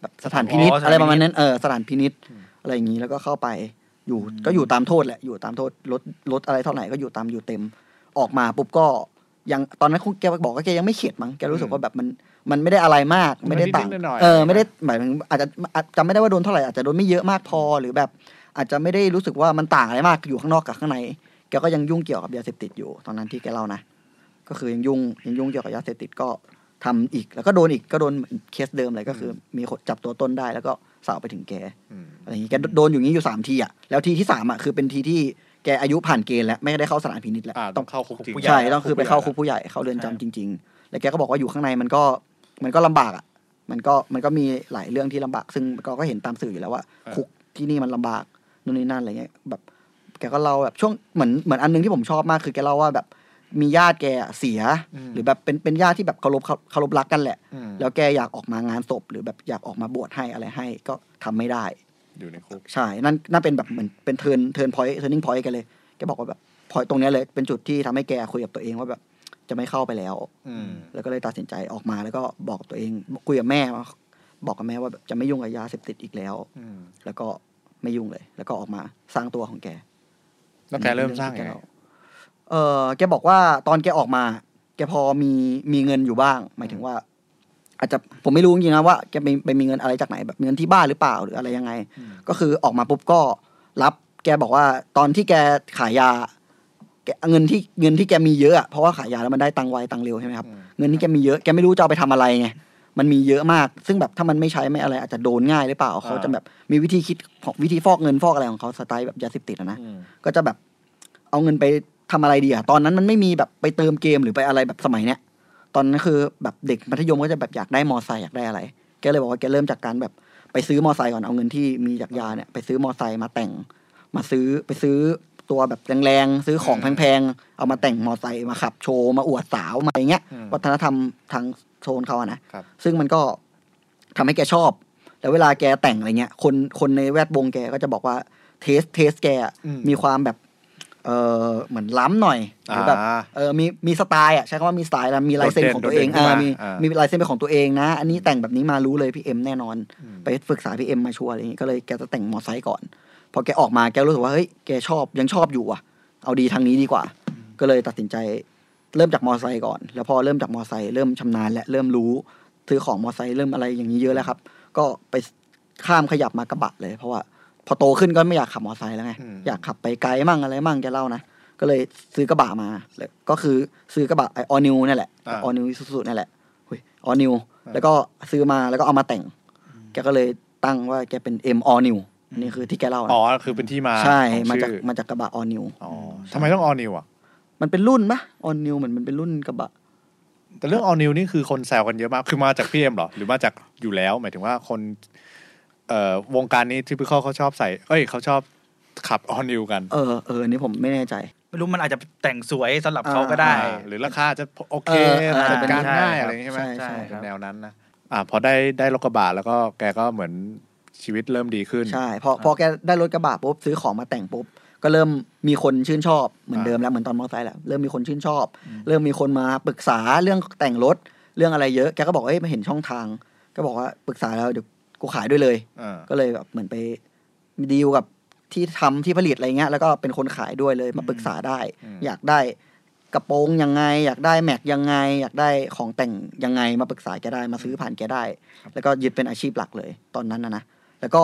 แบบสถานพินิษอ๋อสถานอะไรประมาณพินิจนั้นเออสถานพินิษอะไรอย่างนี้แล้วก็เข้าไปอยู่ก็อยู่ตามโทษแหละอยู่ตามโทษลดลดอะไรเท่าไหร่ก็อยู่ตามอยู่เต็ม ออกมาปุ๊บก็ ยังตอนนั้นคงแกบอกว่าแกยังไม่เข็ดมั้งแกรู้สึกว่าแบบมันมันไม่ได้อะไรมากไม่ได้ต่างนิดๆหน่อยๆเออไม่ได้หมายถึงอาจจะอาจจำไม่ได้ว่าโดนเท่าไหร่อาจจะโดนไม่เยอะมากพอหรือแบบ อาจจะไม่ได้รู้สึกว่ามันต่างอะไรมากอยู่ข้างนอกกับข้างในแกก็ยังยุ่งเกี่ยวกับยาเสพติดอยู่ ตอนนั้นที่แกเล่านะก็คือยังยุ่งยังยุ่งเกี่ยวกับยาเสพติดก็ทำอีก แล้วก็โดนอีกก็โดนเคสเดิมเลยก็คือ มีคนจับตัวต้นได้แล้วก็สาวไปถึงแกอืมอะไรอย่างงี้แกโดนอยู่อย่างนี้อยู่สามทีอะแล้วทีที่สามอะคือเป็นทีที่ แกอายุผ่านเกณฑ์แล้วไม่ได้เข้าสถานพินิจแล้วอ่าต้องเข้าคุกจริงผู้ใหญ่ใช่ต้องคือไปเข้าคุกผู้ใหญ่เข้าเรือนจำจริง ๆ แล้วแกก็บอกว่าอยู่ข้างในมันก็มันก็ลำบากอะ มันก็มันก็มีหลายเรื่องที่ลำบาก ซึ่งก็ก็เห็นตามสื่ออยู่แล้วว่า คุกที่นี่มันลำบากนู่นนี่นั่นอะไรเงี้ยแบบแกก็เล่าแบบช่วงเหมือนเหมือนอันนึงที่ผมชอบมากคือแกเล่าว่าแบบมีญาติแกอะเสียหรือแบบเป็นเป็นญาติที่แบบเคารพเคารพรักกันแหละ อืม แล้วแกอยากออกมางานศพหรือแบบอยากออกมาบวชให้อะไรให้ก็ทำไม่ได้ อยู่ในคุกใช่นั่นนั่นเป็นแบบเหมือนเป็น turn turn point turning point กันเลยแกบอกว่าแบบพอยตรงเนี้ยเลยเป็นจุดที่ทำให้แกคุยกับตัวเองว่าแบบจะไม่เข้าไปแล้ว อืมแล้วก็เลยตัดสินใจออกมาแล้วก็บอกกับตัวเองคุยกับแม่ว่าบอกกับแม่ว่าแบบจะไม่ยุ่งกับยาเสพติดอีกแล้ว อืมแล้วก็ไม่ยุ่งเลย แล้วก็ออกมาสร้างตัวของแก แล้วแกเริ่มสร้างแกยังไงเล่เออแกบอกว่าตอนแกออกมา แกพอมีมีเงินอยู่บ้าง หมายถึงว่า อาจจะผมไม่รู้จริงๆนะว่าแกไปไปมีเงินอะไรจากไหนแบบเงินที่บ้านหรือเปล่าหรืออะไรยังไง ก็คือออกมาปุ๊บก็รับแกบอกว่าตอนที่แกขายยาแกเงินที่เงินที่แกมีเยอะอะเพราะว่าขายยาแล้วมันได้ตังค์ไวตังค์เร็วใช่ไหมครับอืมเงินที่แกมีเยอะแกไม่รู้จะเอาไปทำอะไรไงมันมีเยอะมาก ซึ่งแบบถ้ามันไม่ใช้ไม่อะไร อาจจะโดนง่ายหรือเปล่าเขาจะแบบมีวิธีคิดของวิธีฟอกเงินฟอกอะไรของเขาสไตล์แบบยาเสพติดอะนะอืมก็จะแบบเอาเงินไปทำอะไรดีอะตอนนั้นมันไม่มีแบบไปเติมเกมหรือไปอะไรแบบสมัยเนี้ย ตอนนั้นคือแบบเด็กมัธยมก็จะแบบอยากได้มอไซค์อยากได้อะไร แกเลยบอกว่าแกเริ่มจากการแบบไปซื้อมอไซค์ก่อนเอาเงินที่มีจากยาเนี่ยไปซื้อมอไซค์มาแต่ง มาซื้อไปซื้อตัวแบบแรงๆซื้อของแพงๆเอามาแต่งมอไซค์มาขับโชว์มาอวดสาวมาอย่างเงี้ยอืมวัฒนธรรมทางโซนเขาอะนะครับซึ่งมันก็ทำให้แกชอบ แล้วเวลาแกแต่งอะไรเงี้ย คนคนในแวดวงแกก็จะบอกว่า taste taste แกอะอืมมีความแบบ เออเหมือนล้ำหน่อยหรือแบบอ่าเออมีมีสไตล์อะใช้คำว่ามีสไตล์แล้วมีลายเซ็นของตัวเองโดดเด่นเออขึ้นมามีอ่ามีมีลายเซ็นเป็นของตัวเองนะ อันนี้แต่งแบบนี้มารู้เลยพี่เอ็มแน่นอนอืมไปปรึกษาพี่เอ็มมาชัวร์อะไรอย่างงี้ก็เลยแกจะแต่งมอไซค์ก่อน พอแกออกมาแกรู้สึกว่าเฮ้ยแกชอบยังชอบอยู่อะ เอาดีทางนี้ดีกว่า ก็เลยตัดสินใจเริ่มจากมอไซค์ก่อน แล้วพอเริ่มจากมอไซค์เริ่มชำนาญและเริ่มรู้ซื้อของมอไซค์เริ่มอะไรอย่างนี้เยอะแล้วครับ ก็ไปข้ามขยับมากระบะเลย เพราะว่า พอโตขึ้นก็ไม่อยากขับมอไซค์แล้วไงอืมอยากขับไปไกลมั่งอะไรมั่งแกเล่านะ ก็เลยซื้อกระบะมาแล้วก็คือซื้อกระบะไอ All New นี่แหละอ่า All New Isuzu นั่นแหละAll New แล้วก็ซื้อมาแล้วก็เอามาแต่ง แกก็เลยตั้งว่าแกเป็น M All New อันนี่คือที่แกเล่านะอ๋อคือเป็นที่มาใช่ของมาจากชื่อมาจากกระบะ All New อ๋อทำไมต้อง All New อะมันเป็นรุ่นปะ All New เหมือนมันเป็นรุ่นกระบะแต่เรื่องออนิวนี่คือคนแซวกันเยอะมาก คือมาจากพี่เอ็มเหรอ หรือมาจากอยู่แล้ว หมายถึงว่าคน เอ่อวงการนี้ที่พี่เขาเขาชอบใส่ เอ้ยเขาชอบขับ All New กัน เออเอออันนี่ผมไม่แน่ใจ ไม่รู้มันอาจจะแต่งสวยสำหรับเขาก็ได้ อ่าหรือราคาจะโอเคเออเออจัดการใช่ง่ายครับอะไรอย่างงี้ใช่ไหมใช่ใช่เป็นแนวนั้นนะอ่าพอได้ได้รถกระบะแล้วก็แกก็เหมือนชีวิตเริ่มดีขึ้น ใช่พอพอแกได้รถกระบะปุ๊บซื้อของมาแต่งปุ๊บ ก็เริ่มมีคนชื่นชอบเหมือนเดิมแล้วเหมือนตอนมอเตอร์ไซค์แหละเริ่มมีคนชื่นชอบ เริ่มมีคนมาปรึกษาเรื่องแต่งรถเรื่องอะไรเยอะแกก็บอกเอ้ยมาเห็นช่องทาง ก็บอกว่าปรึกษาแล้วเดี๋ยว กูขายด้วยเลยอ่าก็เลยแบบเหมือนไปดีลกับที่ทำที่ผลิตอะไรเงี้ยแล้วก็เป็นคนขายด้วยเลยมาปรึกษาได้อืมอยากได้กระโปรงยังไง อยากได้แม็กยังไง อยากได้ของแต่งยังไงมาปรึกษาแกได้มาซื้อผ่านแกได้ แล้วก็ยึดเป็นอาชีพหลักเลยตอนนั้นนะนะแล้วก็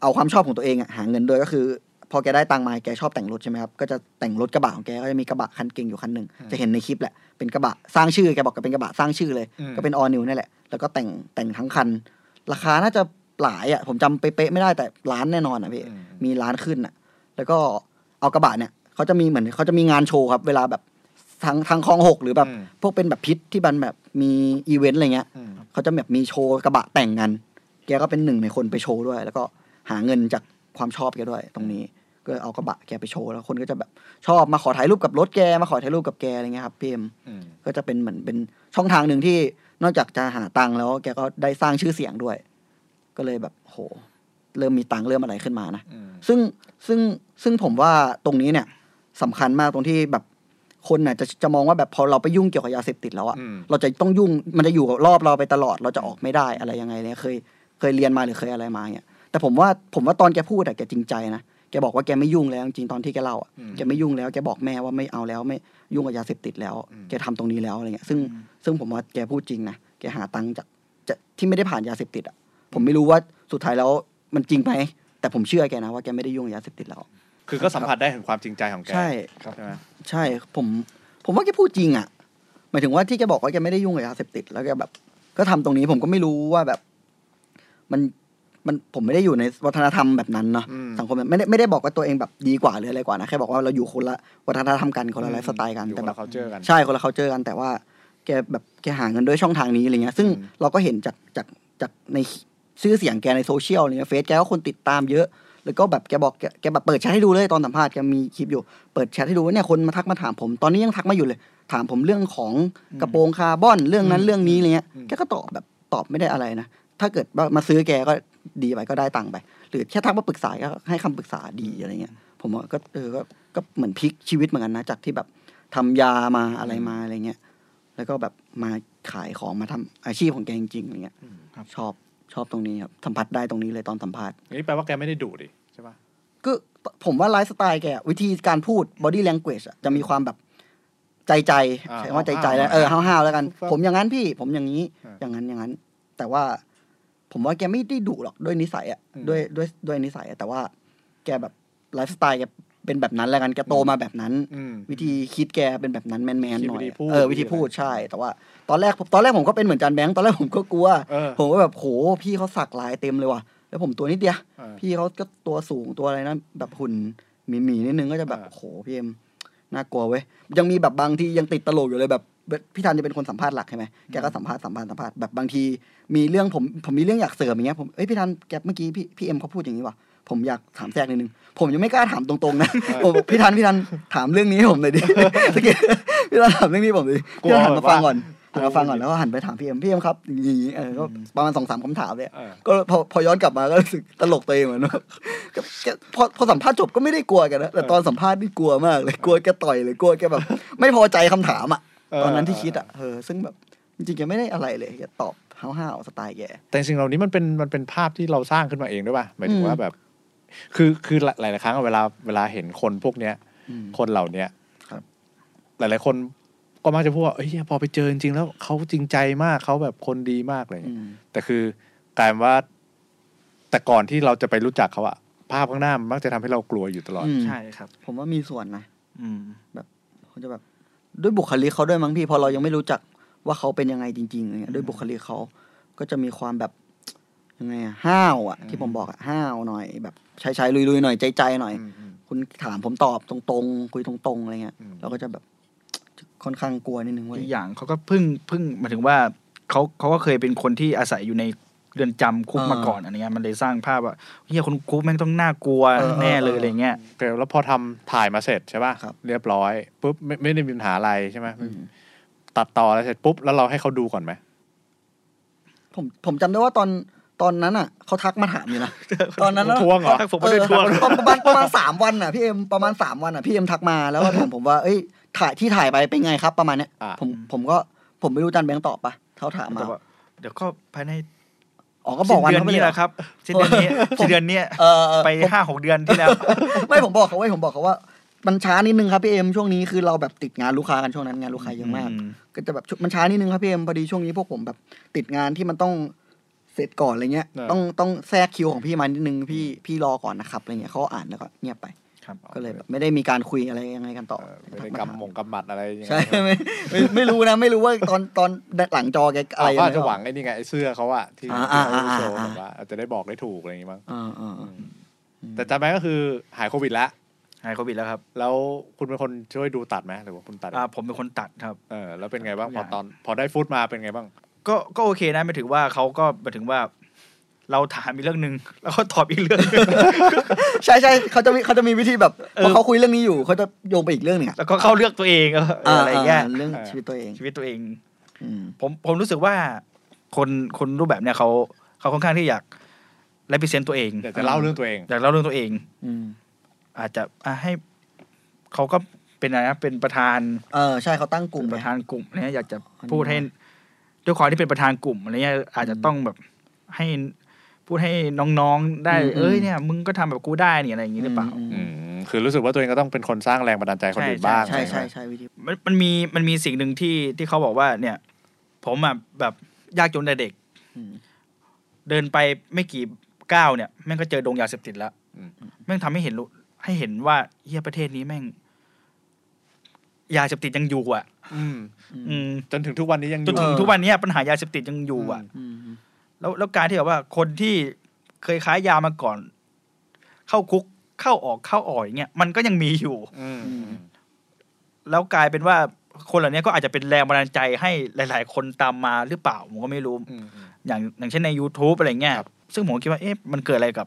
เอาความชอบของตัวเองอะหาเงินด้วยก็คือ พอแกได้ตังค์มาแกชอบแต่งรถใช่ไหมครับก็จะแต่งรถกระบะของแกก็จะมีกระบะคันเก่งอยู่คันหนึ่งจะเห็นในคลิปแหละเป็นกระบะสร้างชื่อแกบอกก็เป็นกระบะสร้างชื่อเลยอืมก็เป็นออนิวนี่แหละแล้วก็แต่งแต่งทั้งคัน ราคาน่าจะหลายอะ ผมจำเป๊ะๆไม่ได้แต่ล้านแน่นอนอะพี่อืมมีล้านขึ้นอะ แล้วก็เอากระบะเนี่ยเขาจะมีเหมือนเขาจะมีงานโชว์ครับ เวลาแบบทางทางคลองหกหรือแบบอืมพวกเป็นแบบพิษที่มันแบบมีอีเวนต์อะไรเงี้ยอืมเขาจะแบบมีโชว์กระบะแต่งกันแกก็เป็นหนึ่งในคนไปโชว์ด้วย แล้วก็หาเงินจากความชอบแกด้วย ตรงนี้ก็เอากระบะแกไปโชว์แล้วคนก็จะแบบชอบมาขอถ่ายรูปกับรถแกมาขอถ่ายรูปกับแกอะไรเงี้ยครับพี่เอ็มอืมก็จะเป็นเหมือนเป็นช่องทางหนึ่งที่ นอกจากจะหาตังค์แล้วแกก็ได้สร้างชื่อเสียงด้วย ก็เลยแบบโห เริ่มมีตังค์เริ่มอะไรขึ้นมานะอืมซึ่งซึ่งซึ่งผมว่าตรงนี้เนี่ยสำคัญมากตรงที่แบบคนน่ะจะจะมองว่าแบบพอเราไปยุ่งเกี่ยวกับยาเสพติดแล้วอะอืมเราจะต้องยุ่งมันจะอยู่กับรอบเราไปตลอดเราจะออกไม่ได้อะไรยังไงเนี่ยเคยเคยเรียนมาหรือเคยอะไรมาเนี่ยแต่ผมว่าผมว่าตอนแกพูดอะแกจริงใจนะ แกบอกว่าแกไม่ยุ่งแล้วจริงๆตอนที่แกเล่าอะอืมแกไม่ยุ่งแล้วแกบอกแม่ว่าไม่เอาแล้วไม่ยุ่งกับยาเสพติดแล้วอืมแกทำตรงนี้แล้วอะไรเงี้ยซึ่งซึ่งผมว่าแกพูดจริงนะแกหาตังค์จากจะที่ไม่ได้ผ่านยาเสพติดอะผมไม่รู้ว่าสุดท้ายแล้วมันจริงไหมแต่ผมเชื่อแกนะว่าแกไม่ได้ยุ่งกับยาเสพติดแล้ว คือก็สัมผัสได้ถึงความจริงใจของแก ใช่ใช่ไหมใช่ผมผมว่าแกพูดจริงอะหมายถึงว่าที่แกบอกว่าแกไม่ได้ยุ่งกับยาเสพติดแล้วแกแบบ ก็ทำตรงนี้ผมก็ไม่รู้ว่าแบบ มัน มันผมไม่ได้อยู่ในวัฒนธรรมแบบนั้นเนาะอืมสังคมแบบไม่ได้ไม่ได้บอกว่าตัวเองแบบดีกว่าหรืออะไรกว่านะแค่บอกว่าเราอยู่คนละวัฒนธรรมกันคนละไลฟ์สไตล์กันอยู่แต่คนละแบบเขาเจอกันใช่คนละเขาเจอกัน แต่ว่าแกแบบแกหาเงินด้วยช่องทางนี้อะไรเงี้ยซึ่งอืมเราก็เห็นจากจากจากในชื่อเสียงแกในโซเชียลอะไรเงี้ยเฟซแกก็คนติดตามเยอะ แล้วก็แบบแกบอกแกแกแบบเปิดแชทให้ดูเลยตอนสัมภาษณ์แกมีคลิปอยู่เปิดแชทให้ดูว่าเนี่ยคนมาทักมาถามผม ตอนนี้ยังทักมาอยู่เลย ถามผมเรื่องของกระโปรงคาร์บอนเรื่องนั้นเรื่องนี้อะไรเงี้ยอืมแกก็ตอบแบบตอบไม่ได้อะไรนะถ้าเกิดว่ามาซื้อแกก็ ดีไปก็ได้ตังค์ไป หรือแค่ทักมาปรึกษาก็ให้คำปรึกษาดีอะไรเงี้ยผมว่าก็เออก็ก็เหมือนพลิกชีวิตเหมือนกันนะจากที่แบบทำยามาอะไรมาอะไรเงี้ยแล้วก็แบบมาขายของมาทำอาชีพของแกจริงๆอะไรเงี้ยครับชอบชอบตรงนี้ครับสัมผัสได้ตรงนี้เลยตอนสัมภาษณ์นี่แปลว่าแกไม่ได้ดุดิใช่ปะก็ผมว่าไลฟ์สไตล์แกอะวิธีการพูด body language อะจะมีความแบบใจใจอ่าใช้คำว่าใจใจแล้วห้าวๆเออห้าวๆแล้วกันครับผมอย่างนั้นพี่ ผมอย่างนี้อ่าอย่างนั้นอย่างนั้น แต่ว่า ผมว่าแกไม่ได้ดุหรอกด้วยนิสัยอะอืมด้วยด้วยด้วยนิสัยอะแต่ว่าแกแบบไลฟ์สไตล์แกเป็นแบบนั้นแล้วกันแกโตมาแบบนั้นอืมวิธีคิดแกเป็นแบบนั้นแมนแมนคิดหน่อยวิธีพูดเออวิธีพูดใช่ แต่ว่า ตอนแรกตอนแรกผมก็เป็นเหมือนจารย์แบงค์ตอนแรกผมก็กลัวเออผมก็แบบโหพี่เขาสักลายเต็มเลยว่ะแล้วผมตัวนิดเดียวเออพี่เขาก็ตัวสูงตัวอะไรนะแบบหุ่นหมีหมีๆนิดนึงก็จะแบบอ่าโหพี่เอ็มน่ากลัวเว้ยยังมีแบบบางทียังติดตลกอยู่เลยแบบ พี่ธันจะเป็นคนสัมภาษณ์หลักใช่ไหมแกก็สัมภาษณ์สัมภาษณ์สัมภาษณ์แบบบางที มีเรื่องผมผมมีเรื่องอยากเสริมอย่างเงี้ยผมเอ้ยพี่ธันแกเมื่อกี้พี่พี่เอ็มเขาพูดอย่างนี้ว่ะผมอยากถามแทรกนิดนึงผมยังไม่กล้าถามตรงๆนะผมบอกพี่ธันพี่ธันถามเรื่องนี้ให้ผมหน่อยดิสกพี่ธันถามเรื่องนี้ผมดิกลัวพี่ธันหันมาฟังก่อนกลัหัวนมาฟังก่อนแล้วก็หันไปถามพี่เอ็มพี่เอ็มครับอย่างนี้เออก็ประมาณสองสามคำถามเลยเออก็พอพอย้อนกลับมาก็รู้สึกตลกตัวเองเหมือนว่าก็แกพอพอสัมภาษณ์จบก็ไม่ได้กลัวแกันนะแต่ตอนสัมภาษณ์นี่กลัวมากเลยกลัวแกต่อยเลยกลัวแกแบบ ไม่พอใจคำถามอะเออ ตอนนั้นที่คิดอะเออซึ่งแบบจริงๆแกไม่ได้อะไรเลยแกตอบห้าวๆสไตล์แกแต่สิ่งเหล่านี้มันเป็นมันเป็นภาพที่เราสร้างขึ้นมาเองด้วยป่ะหมายถึงอืมว่าแบบ คือคือหลายหลายๆครั้งอะเวลาเวลาเห็นคนพวกเนี้ยอืมคนเหล่าเนี้ยครับหลายๆคนก็มักจะพูดว่าเอ้ยพอไปเจอจริงๆแล้วเขาจริงใจมากเขาแบบคนดีมากเลยอืมแต่คือกลายเป็นว่า แต่ก่อนที่เราจะไปรู้จักเขาอะภาพข้างหน้ามันมักจะทำให้เรากลัวอยู่ตลอดอืมใช่ครับ ผมว่ามีส่วนนะอืมเขาจะแบบ ด้วยบุคลิกเขาด้วยมั้งพี่พอเรายังไม่รู้จักว่าเขาเป็นยังไงจริงๆอะไรเงี้ยด้วยบุคลิกเขาก็จะมีความแบบยังไงอะห้าวอะที่ผมบอกอะห้าวหน่อย แบบชายๆลุยๆหน่อยใจๆหน่อยอืมอืมคุณถามผมตอบตรงๆ คุยตรงๆอะไรเงี้ยอืมเราก็จะแบบค่อนข้างกลัวนิดนึงเว่าอีกอย่างเขาก็เพิ่งเพิ่งหมายถึงว่าเขาเขาก็เคยเป็นคนที่อาศัยอยู่ใน เรือนจำคุกมาก่อนอะไรเงี้ยมันเลยสร้างภาพว่าเฮียคนคุกแม่งต้องน่ากลัวแน่เลยอะไรเงี้ยโอเคแล้วพอทำถ่ายมาเสร็จใช่ป่ะครับเรียบร้อยปุ๊บไม่ไม่ได้มีปัญหาอะไรใช่ไหมอืมตัดต่อแล้วเสร็จปุ๊บแล้วเราให้เขาดูก่อนไหมผมผมจำได้ว่าตอนตอนนั้นอะเขาทักมาถามอยู่นะตอนนั้นนะทวงเหรอผมไม่ได้ทวงเออประมาณประมาณสามวันอะพี่เอ็มประมาณสามวันอะพี่เอ็มทักมาแล้วก็ถามผมว่าเอ้ยถ่ายที่ถ่ายไปเป็นไงครับประมาณเนี้ยอ่าผมผมก็ผมไม่รู้จันแบงค์ตอบปะเขาถามมาแต่ว่าเดี๋ยวก็ภายใน อ๋อก็บอกวันสิ้นเดือนเขาไปนี้เลยแหละครับสิ้นเดือนนี้สิ้นเดือนเนี้ยเออเออไปผมห้าหกเดือนที่แล้ว ไม่ผมบอกเขาไว้ผมบอกเขาว่ามันช้านิดนึงครับพี่เอ็มช่วงนี้คือเราแบบติดงานลูกค้ากันช่วงนั้นงานลูกค้าเยอะมากอืมก็จะแบบมันช้านิดนึงครับพี่เอ็มพอดีช่วงนี้พวกผมแบบติดงานที่มันต้องเสร็จก่อนอะไรเงี้ยเออต้องต้องแทรกคิวของพี่มานิดนึงพี่พี่รอก่อนนะครับอะไรเงี้ยเขาก็อ่านแล้วก็เงียบไปครับ ก็เลยแบบไม่ได้มีการคุยอะไรยังไงกันต่อเออไม่ได้กำมงกำหมัดอะไรอย่างเงี้ยใช่ไม่ไม่ไม่รู้นะไม่รู้ว่าตอนตอนหลังจอแกอะไรเขาอาจจะยังไงหวังไอ้นี่ไงไอ้เสื้อเขาอะที่อ่าที่อ่าเขาอ่าโชว์อ่าแบบว่าอาจจะได้บอกได้ถูกอะไรอย่างงี้มั้งอ่าอ่าอ่าแต่จำไหมก็คือหายโควิดแล้วหายโควิดแล้วครับ แล้วคุณเป็นคนช่วยดูตัดไหมหรือว่าคุณตัดอ่าผมเป็นคนตัดครับเออแล้วเป็นไงบ้างทุกพออย่างตอนพอได้ฟุตมาเป็นไงบ้าง ก็ก็โอเคนะหมายถึงว่าเขาก็หมายถึงว่า เราถามอีกเรื่องหนึ่งแล้วเขาตอบอีกเรื่องหนึ่งใช่ใช่เขาจะมีเขาจะมีวิธีแบบเออพอเขาคุยเรื่องนี้อยู่เขาจะโยงไปอีกเรื่องหนึ่งอะแล้วก็เข้าเลือกตัวเองเออเอออะไรอย่างเงี้ยเรื่องเออชีวิตตัวเองชีวิตตัวเองอืมผมผมรู้สึกว่าคนคนรูปแบบเนี้ยเขาเขาค่อนข้างที่อยากและพิเศษตัวเองอยากจะเล่าเรื่องตัวเองอยากเล่าเรื่องตัวเองอืมอาจจะอะให้เขาก็เป็นอะไรนะเป็นประธานเออใช่เขาตั้งกลุ่มเป็นปไงระธานกลุ่มเนี่ยอยากจะอันนี้พูดให้ด้วยความที่เป็นประธานกลุ่มอะไรเงี้ยอาจจะต้องแบบให้ พูดให้น้องๆ ได้อืมเอ้ยเนี่ย มึงก็ทำแบบกูได้นี่อะไรอย่างงี้หรือเปล่ามอืมคือรู้สึกว่าตัวเองก็ต้องเป็นคนสร้างแรงบันดาลใจคนอื่นบ้างใช่อะไรใช่เงี้ยใช่วิธีมันมันมีมันมีสิ่งหนึ่งที่ที่เขาบอกว่า เนี่ย ผมอะแบบยากจนแต่เด็กอืมเดินไปไม่กี่ก้าวเนี่ยแม่งก็เจอดงยาเสพติดแล้วอืมแม่งทำให้เห็นรู้ให้เห็นว่าเฮียประเทศนี้แม่งยาเสพติดยังอยู่อะอืมอืมจนถึงทุกวันนี้ยังอจนยู่ถึงทุกวันเนี้ยปัญหายาเสพติดยังอยู่อะอืม แล้วแล้วการที่แบบว่าคนที่เคยค้ายามาก่อน เข้าคุกเข้าออกเข้าออกอย่างเงี้ยมันก็ยังมีอยู่อืมแล้วกลายเป็นว่าคนเหล่านี้ก็อาจจะเป็นแรงบันดาลใจให้หลาย ๆ คนตามมาหรือเปล่า ผมก็ไม่รู้อืมอืมอย่างอย่างเช่นใน YouTube อะไรเงี้ยครับซึ่งผมคิดว่าเอ๊ะมันเกิดอะไรกับ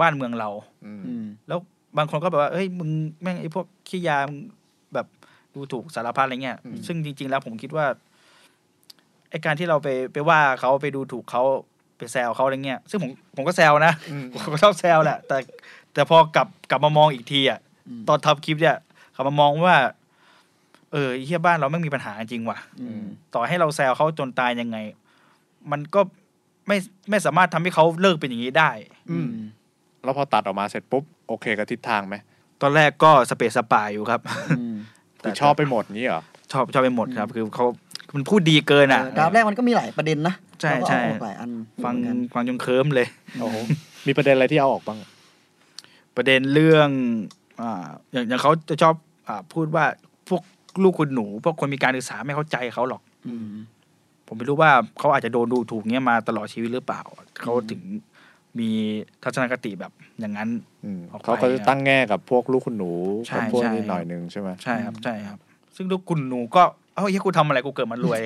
บ้านเมืองเราอืมอืมแล้วบางคนก็แบบว่าเฮ้ยมึงแม่งไอ้พวกขี้ยามึงแบบดูถูกสารพัดอะไรเงี้ย ซึ่งจริง ๆ แล้วผมคิดว่า ไอ้การที่เราไปไปว่าเขาไปดูถูกเขาไปแซวเขาอะไรเงี้ย ซึ่งผมผมก็แซวนะอืมผมก็ชอบแซวแหละ แต่แต่พอกลับกลับมามองอีกทีอะอืมตอนทำคลิปเนี่ยกลับมามองว่า เออไอ้เฮียบ้านเราไม่มีปัญหาจริงว่ะอืมต่อให้เราแซวเขาจนตายยังไง มันก็ไม่ไม่สามารถทำให้เขาเลิกเป็นอย่างนี้ได้ อืมแล้วพอตัดออกมาเสร็จปุ๊บโอเคกับทิศทางไหมตอนแรกก็สเปซสปายอยู่ครับอืมคือชอบไปหมดนี้เหรอชอบชอบไปหมดครับ คือเขา มันพูดดีเกินอะเออดราฟแรกมันก็มีหลายประเด็นนะใช่เราก็ใช่เอาออกหลายอันฟังเหมือนกันฟังจนเคิมเลยโอ้โหมีประเด็นอะไรที่เอาออกบ้าง ประเด็นเรื่องอ่าอย่างอย่างเขาจะชอบอ่าพูดว่าพวกลูกคุณหนู พวกคนมีการศึกษาไม่เข้าใจเขาหรอกอืมผมไม่รู้ว่าเขาอาจจะโดนดูถูกเงี้ยมาตลอดชีวิตหรือเปล่าเขาถึงมีทัศนคติแบบอย่างนั้นอืมออกไปเขาก็จะตั้งแง่กับพวกลูกคุณหนูใช่กับพวกใช่นี้หน่อยหนึงใช่ไหมใช่ครับใช่ครับ ซึ่งลูกคุณหนูก็ เอ้าเฮ้ยกูทำอะไรกูเกิดมารวย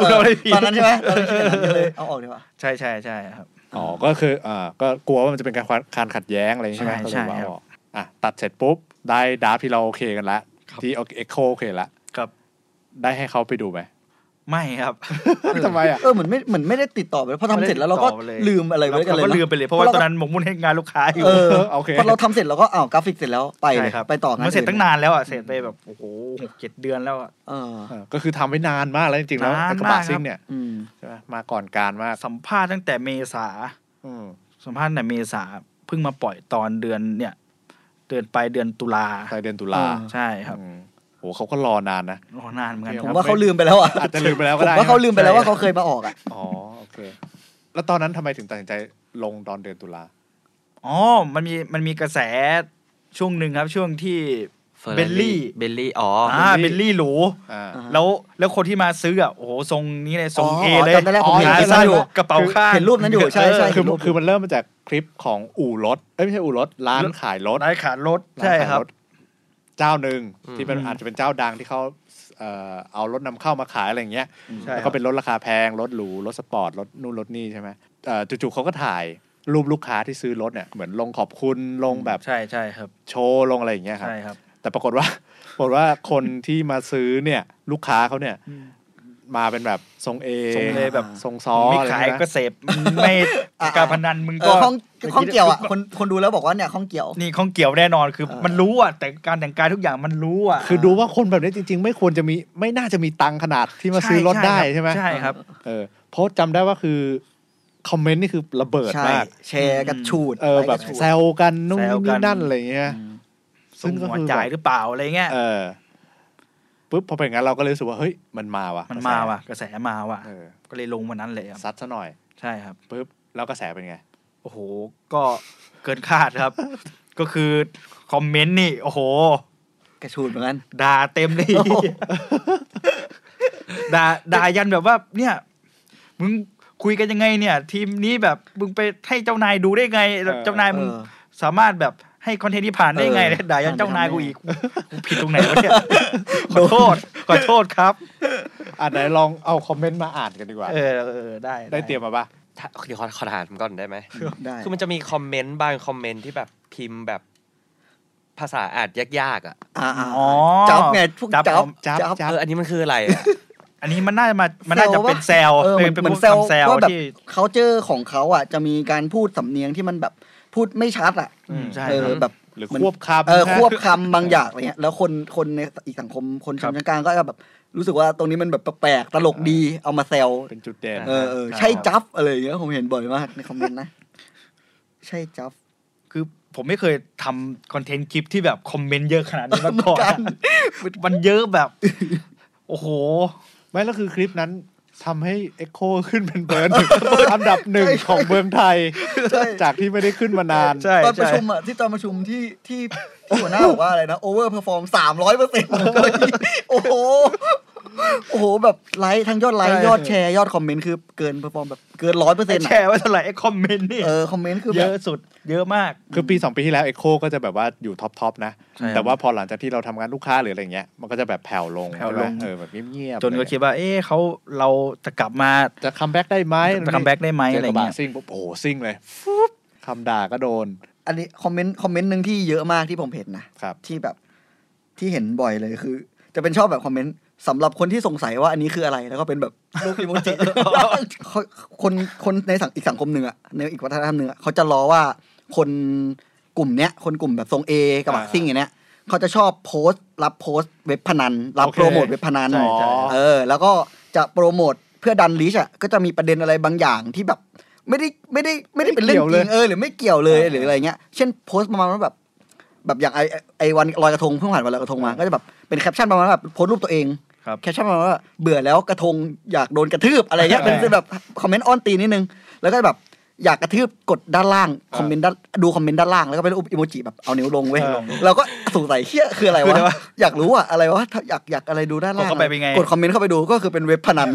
กูทำอะไรผิดตอนนั้นใช่ไหมตอนนั้นคิดอย่างนั้นก็เลยเอาออกดีกว่าใช่ใช่ใช่ครับอ๋อก็คืออ่าก็กลัวว่ามันจะเป็นการการขัดแย้งอะไรอย่างงี้ใช่ไหมใช่ก็เลยว่าใช่เอาออกอะตัดเสร็จปุ๊บได้ draft ที่เราโอเคกันแล้วครับที่เอ็กโคโอเคแล้วครับ ได้ให้เขาไปดูไหม ไม่ครับทำไมอะเออเหมือนไม่เหมือนไม่ได้ติดต่อไปพอทำเสร็จแล้วเราก็ไม่ได้ติดต่อไปเลยลืมอะไรไปเรากันเลยก็นะลืมไปเลยเพราะว่าตอนนั้นหมกมุ่นให้งานลูกค้าอยู่เออโอเคพอเราทำเสร็จเราก็อ้าวกราฟิกเสร็จแล้วไปเลยใช่ครับไปต่องานมันเสร็จตั้งอื่นานแล้วอะเสร็จไปแบบโอ้โหหกเจ็ดเดือนแล้วอะเออเออก็คือทำไว้นานมากแล้วจริงๆแล้วนานไอ้กระบะมากครับซิ่งเนี่ยอืมใช่ไหมมาก่อนการมากสัมภาษณ์ตั้งแต่เมษาอืมสัมภาษณ์ตั้งแต่เมษาเพิ่งมาปล่อยตอนเดือนเนี่ย เดือนไปเดือนตุลาปลายเดือนตุลาอ่าใช่ครับอืม โหเขาก็รอนานนะ รอนานเหมือนกันเดี๋ยวผคมรับว่าเขาลืมไปแล้วอะอาจจะลืมไปแล้วผก็มได้ว่าเขาลืมไปแล้วว่าใช่เขาเคยมาออกอะอ๋อโอเค แล้วตอนนั้นทำไมถึงตัดสินใจลงตอนเดือนตุลาอ๋อ มันมีมันมีกระแสช่วงหนึ่งครับช่วงที่ Ferrari เบลลี่เบลลี่อ๋อออ่าเบลลี่หรูอ่าอ่าแล้วแล้วคนที่มาซื้ออะโอ้โหทรงนี้เลยทรงอ๋อเอเลยจำได้แล้วผมเห็นขาคลิปนั้สั้นนอยู่กระเป๋าข้างเห็นรูปนั้นอยู่ใช่ใช่เคือคือมันเริ่มมาจากคลิปของอู่รถเอ้ยไม่ใช่อู่รถร้านขายรถร้านขายรถใช่านขายครับถ เจ้าหนึ่งอืมที่เป็นอืมอาจจะเป็นเจ้าดังที่เขาเอ่อเอารถนำเข้ามาขายอะไรอย่างเงี้ยใช่แล้วคก็รับเป็นรถราคาแพง รถหรูรถสปอร์ตรถนู่นรถนี่ใช่ไหมเอ่อจู่ๆเขาก็ถ่ายรูปลูกค้าที่ซื้อรถเนี่ยเหมือนลงขอบคุณลงแบบใช่ใช่ครับ โชว์ลงอะไรอย่างเงี้ยครับใช่ครับ แต่ปรากฏว่าปรากฏว่าคนที่มาซื้อเนี่ย ลูกค้าเขาเนี่ย มาเป็นแบบทรงเอทรงเอแบบ ทรงซ้อไม่อะไรขายนะก็เสพไม่อะ การพนันมึงเอก็ อข้องข้องเกี่ยวอะคนคนดูแล้วบอกว่าเนี่ยข้องเกี่ยว นี่ข้องเกี่ยวแน่นอนคือเออมันรู้อะแต่การแต่งกายทุกอย่างมันรู้อะคือดูว่าคนแบบนี้จริง ๆ ไม่ควรจะมีไม่น่าจะมีตังค์ขนาดที่มาซื้อรถได้ใช่ไหมใช่ครับ เออเพราะจำได้ว่าคือ คอมเมนต์นี่คือระเบิดใช่มาก แชร์กระชูดเออแบบไลค์กระชูด แซวกันนู่นแซวกันี่นนั่นอะไรอย่างเงี้ยอืมซึ่ซึ่งงก็หัวคือจ่ายแบบ หรือเปล่าอะไรเงี้ย เออ ปุ๊บพอเป็นอย่างนั้นเราก็เลยรู้สึกว่าเฮ้ยมันมาว่ะมันกระแสมาว่ะ กระแสมาว่ะ เออก็เลยลงวันนั้นเลยครับซัดซะหน่อยใช่ครับ ปุ๊บแล้วกระแสเป็นไง โอ้โห ก็เกินคาดครับ ก็คือคอมเมนต์นี่ โอ้โห กระชูดเหมือนกัน ด่าเต็มเลยโอ้โหด่าด่ายันแบบว่า เนี่ย มึงคุยกันยังไงเนี่ย ทีมนี้แบบมึงไปให้เจ้านายดูได้ไง เออ เจ้านายมึงเออ สามารถแบบ ให้คอนเทนต์ที่ผ่านได้ไงเออด่ายันเจ้านายผ่านไปกูอีกกูผิดตรงไหนวะเนี่ยขอโทษขอโทษครับอะไหนลองเอาคอมเมนต์มาอ่านกันดีกว่า เออเออได้ ได้เตรียมมาปะถ้าเดี๋ยวขอขอถามก่อนได้ไหมได้คือมันจะมีคอมเมนต์บางคอมเมนต์ที่แบบพิมพ์แบบภาษาอ่านยากๆอะอ่าอ๋อจับไงพวกจับจับจับจับจับเอออันนี้มันคืออะไรอะอันนี้มันน่าจะมามันน่าจะเป็นแซลเออเหมือนเป็นเหมือนพวกเซลคำแซลว่าแบบที่เขาเจอของเขาอะจะมีการพูดสำเนียงที่มันแบบ พูดไม่ชัดอะอืมใช่เอคอรับแบบหรือมันควบคำเออนะควบคำบางอย่างอะไรเงี้ยแล้วคนคนในอีกสังคมคนชครันบชั้นกลางก็จะแบบรู้สึกว่าตรงนี้มันแบบแปลกๆตลกดีเอามาแซวเป็นจุดเด่นเออเออใช่ใช่ครับจับอะไรอย่างเงี้ยผมเห็นบ่อยมากในคอมเมนต์นะ ใช่จับคือผมไม่เคยทำคอนเทนต์คลิปที่แบบคอมเมนต์เยอะขนาดนี้มาก่อนเหมือนกันมันเยอะแบบ โอ้โห ไม่แล้วคือคลิปนั้น ทำให้ Echo ขึ้นเป็นเบอร์หนึ่งอันดับหนึ่งของเมืองไทยใช่จากที่ไม่ได้ขึ้นมานานใช่ตอนประใช่ชุมอะที่ตอนประชุมที่ที่ที่หัวหน้าบอกว่าอะไรนะ over perform สามร้อยเปอร์เซ็นต์โอ้โห โอ้โหแบบไลค์ทั้งยอดไลค์ใช่ยอดแชร์ยอดคอมเมนต์คือเกิน perform แบบเกินร้อยเปอร์เซ็ไอ้นต์แชร์ไว้เท่าไหร่ไอ้คอมเมนต์นี่เออคอมเมนต์คือเยแบบสุดเยอะมาก คือปีสองปีที่แล้ว Echo ก็จะแบบว่าอยู่ top top นะใช่ครับแต่ว่าพอหลังจากที่เราทำงานลูกค้าหรืออะไรเงี้ยมันก็จะแบบแผ่วลงแผ่วลงใช่ไหมเออแบบเงียบๆจนก็คิดว่า เอ๊ะเขาเราจะกลับมาจะ comeback ได้ไหมจะ comeback ได้ไหมเจออะไรกระบะเงี้ยปุ๊บโอ้โหซิ่งเลยฟึบคำด่าก็โดน อันนี้คอมเมนต์คอมเมนต์หนึ่งที่เยอะมากที่ผมเห็นนะครับที่แบบที่เห็นบ่อยเลยคือ จะเป็นชอบแบบคอมเมนต์ สำหรับคนที่สงสัยว่าอันนี้คืออะไรแล้วก็เป็นแบบลูกอิโมจิเขาคนคนในสังอีกสังคมหนึ่งอะในอีกวัฒนธรรมหนึ่งอะเขาจะล้อว่าคนกลุ่มเนี้ย คนกลุ่มแบบทรงเอกระบะอ่าซิ่งอย่างเนี้ยเขาจะชอบโพสต์ รับโพสต์เว็บพนัน รับโอเคโปรโมทเว็บพนันใช่ใช่เออ แล้วก็จะโปรโมทเพื่อดัน reach อะก็จะมีประเด็นอะไรบางอย่างที่แบบ ไม่ได้ไม่ได้ไม่ได้เป็นเรื่องจริงเออหรือไม่เกี่ยวเลยหรืออะไรเงี้ย เช่นโพสต์ประมาณว่าแบบ แบบอย่างไอไอ้ไอวันลอยกระทงเพิ่งผ่านวันลอยกระทงมา ก็จะแบบเป็นแคปชั่นประมาณว่าแบบโพสต์รูปตัวเองครับ แคปชั่นประมาณว่าเบื่อแล้วกระทงอยากโดนกระทืบอะไรเงี้ยเป็นเป็นแบบคอมเมนต์อ้อนตีนนิดนึง แล้วก็แบบอยากกระทืบกดด้านล่างคอมเมนต์ด้านดูคอมเมนต์ด้านล่างแล้วก็เป็นรูปอีโมจิแบบเอานิ้วลงเว้ยเออเราก็สงสัยเฮียคืออะไรคืออะไรวะวะอยากรู้อะอะไรวะถ้าอยากอยากอะไรดูด้านล่างกดเข้าไปเป็นไงกดคอมเมนต์เข้าไปดูก็คือเป็นเว็บพนัน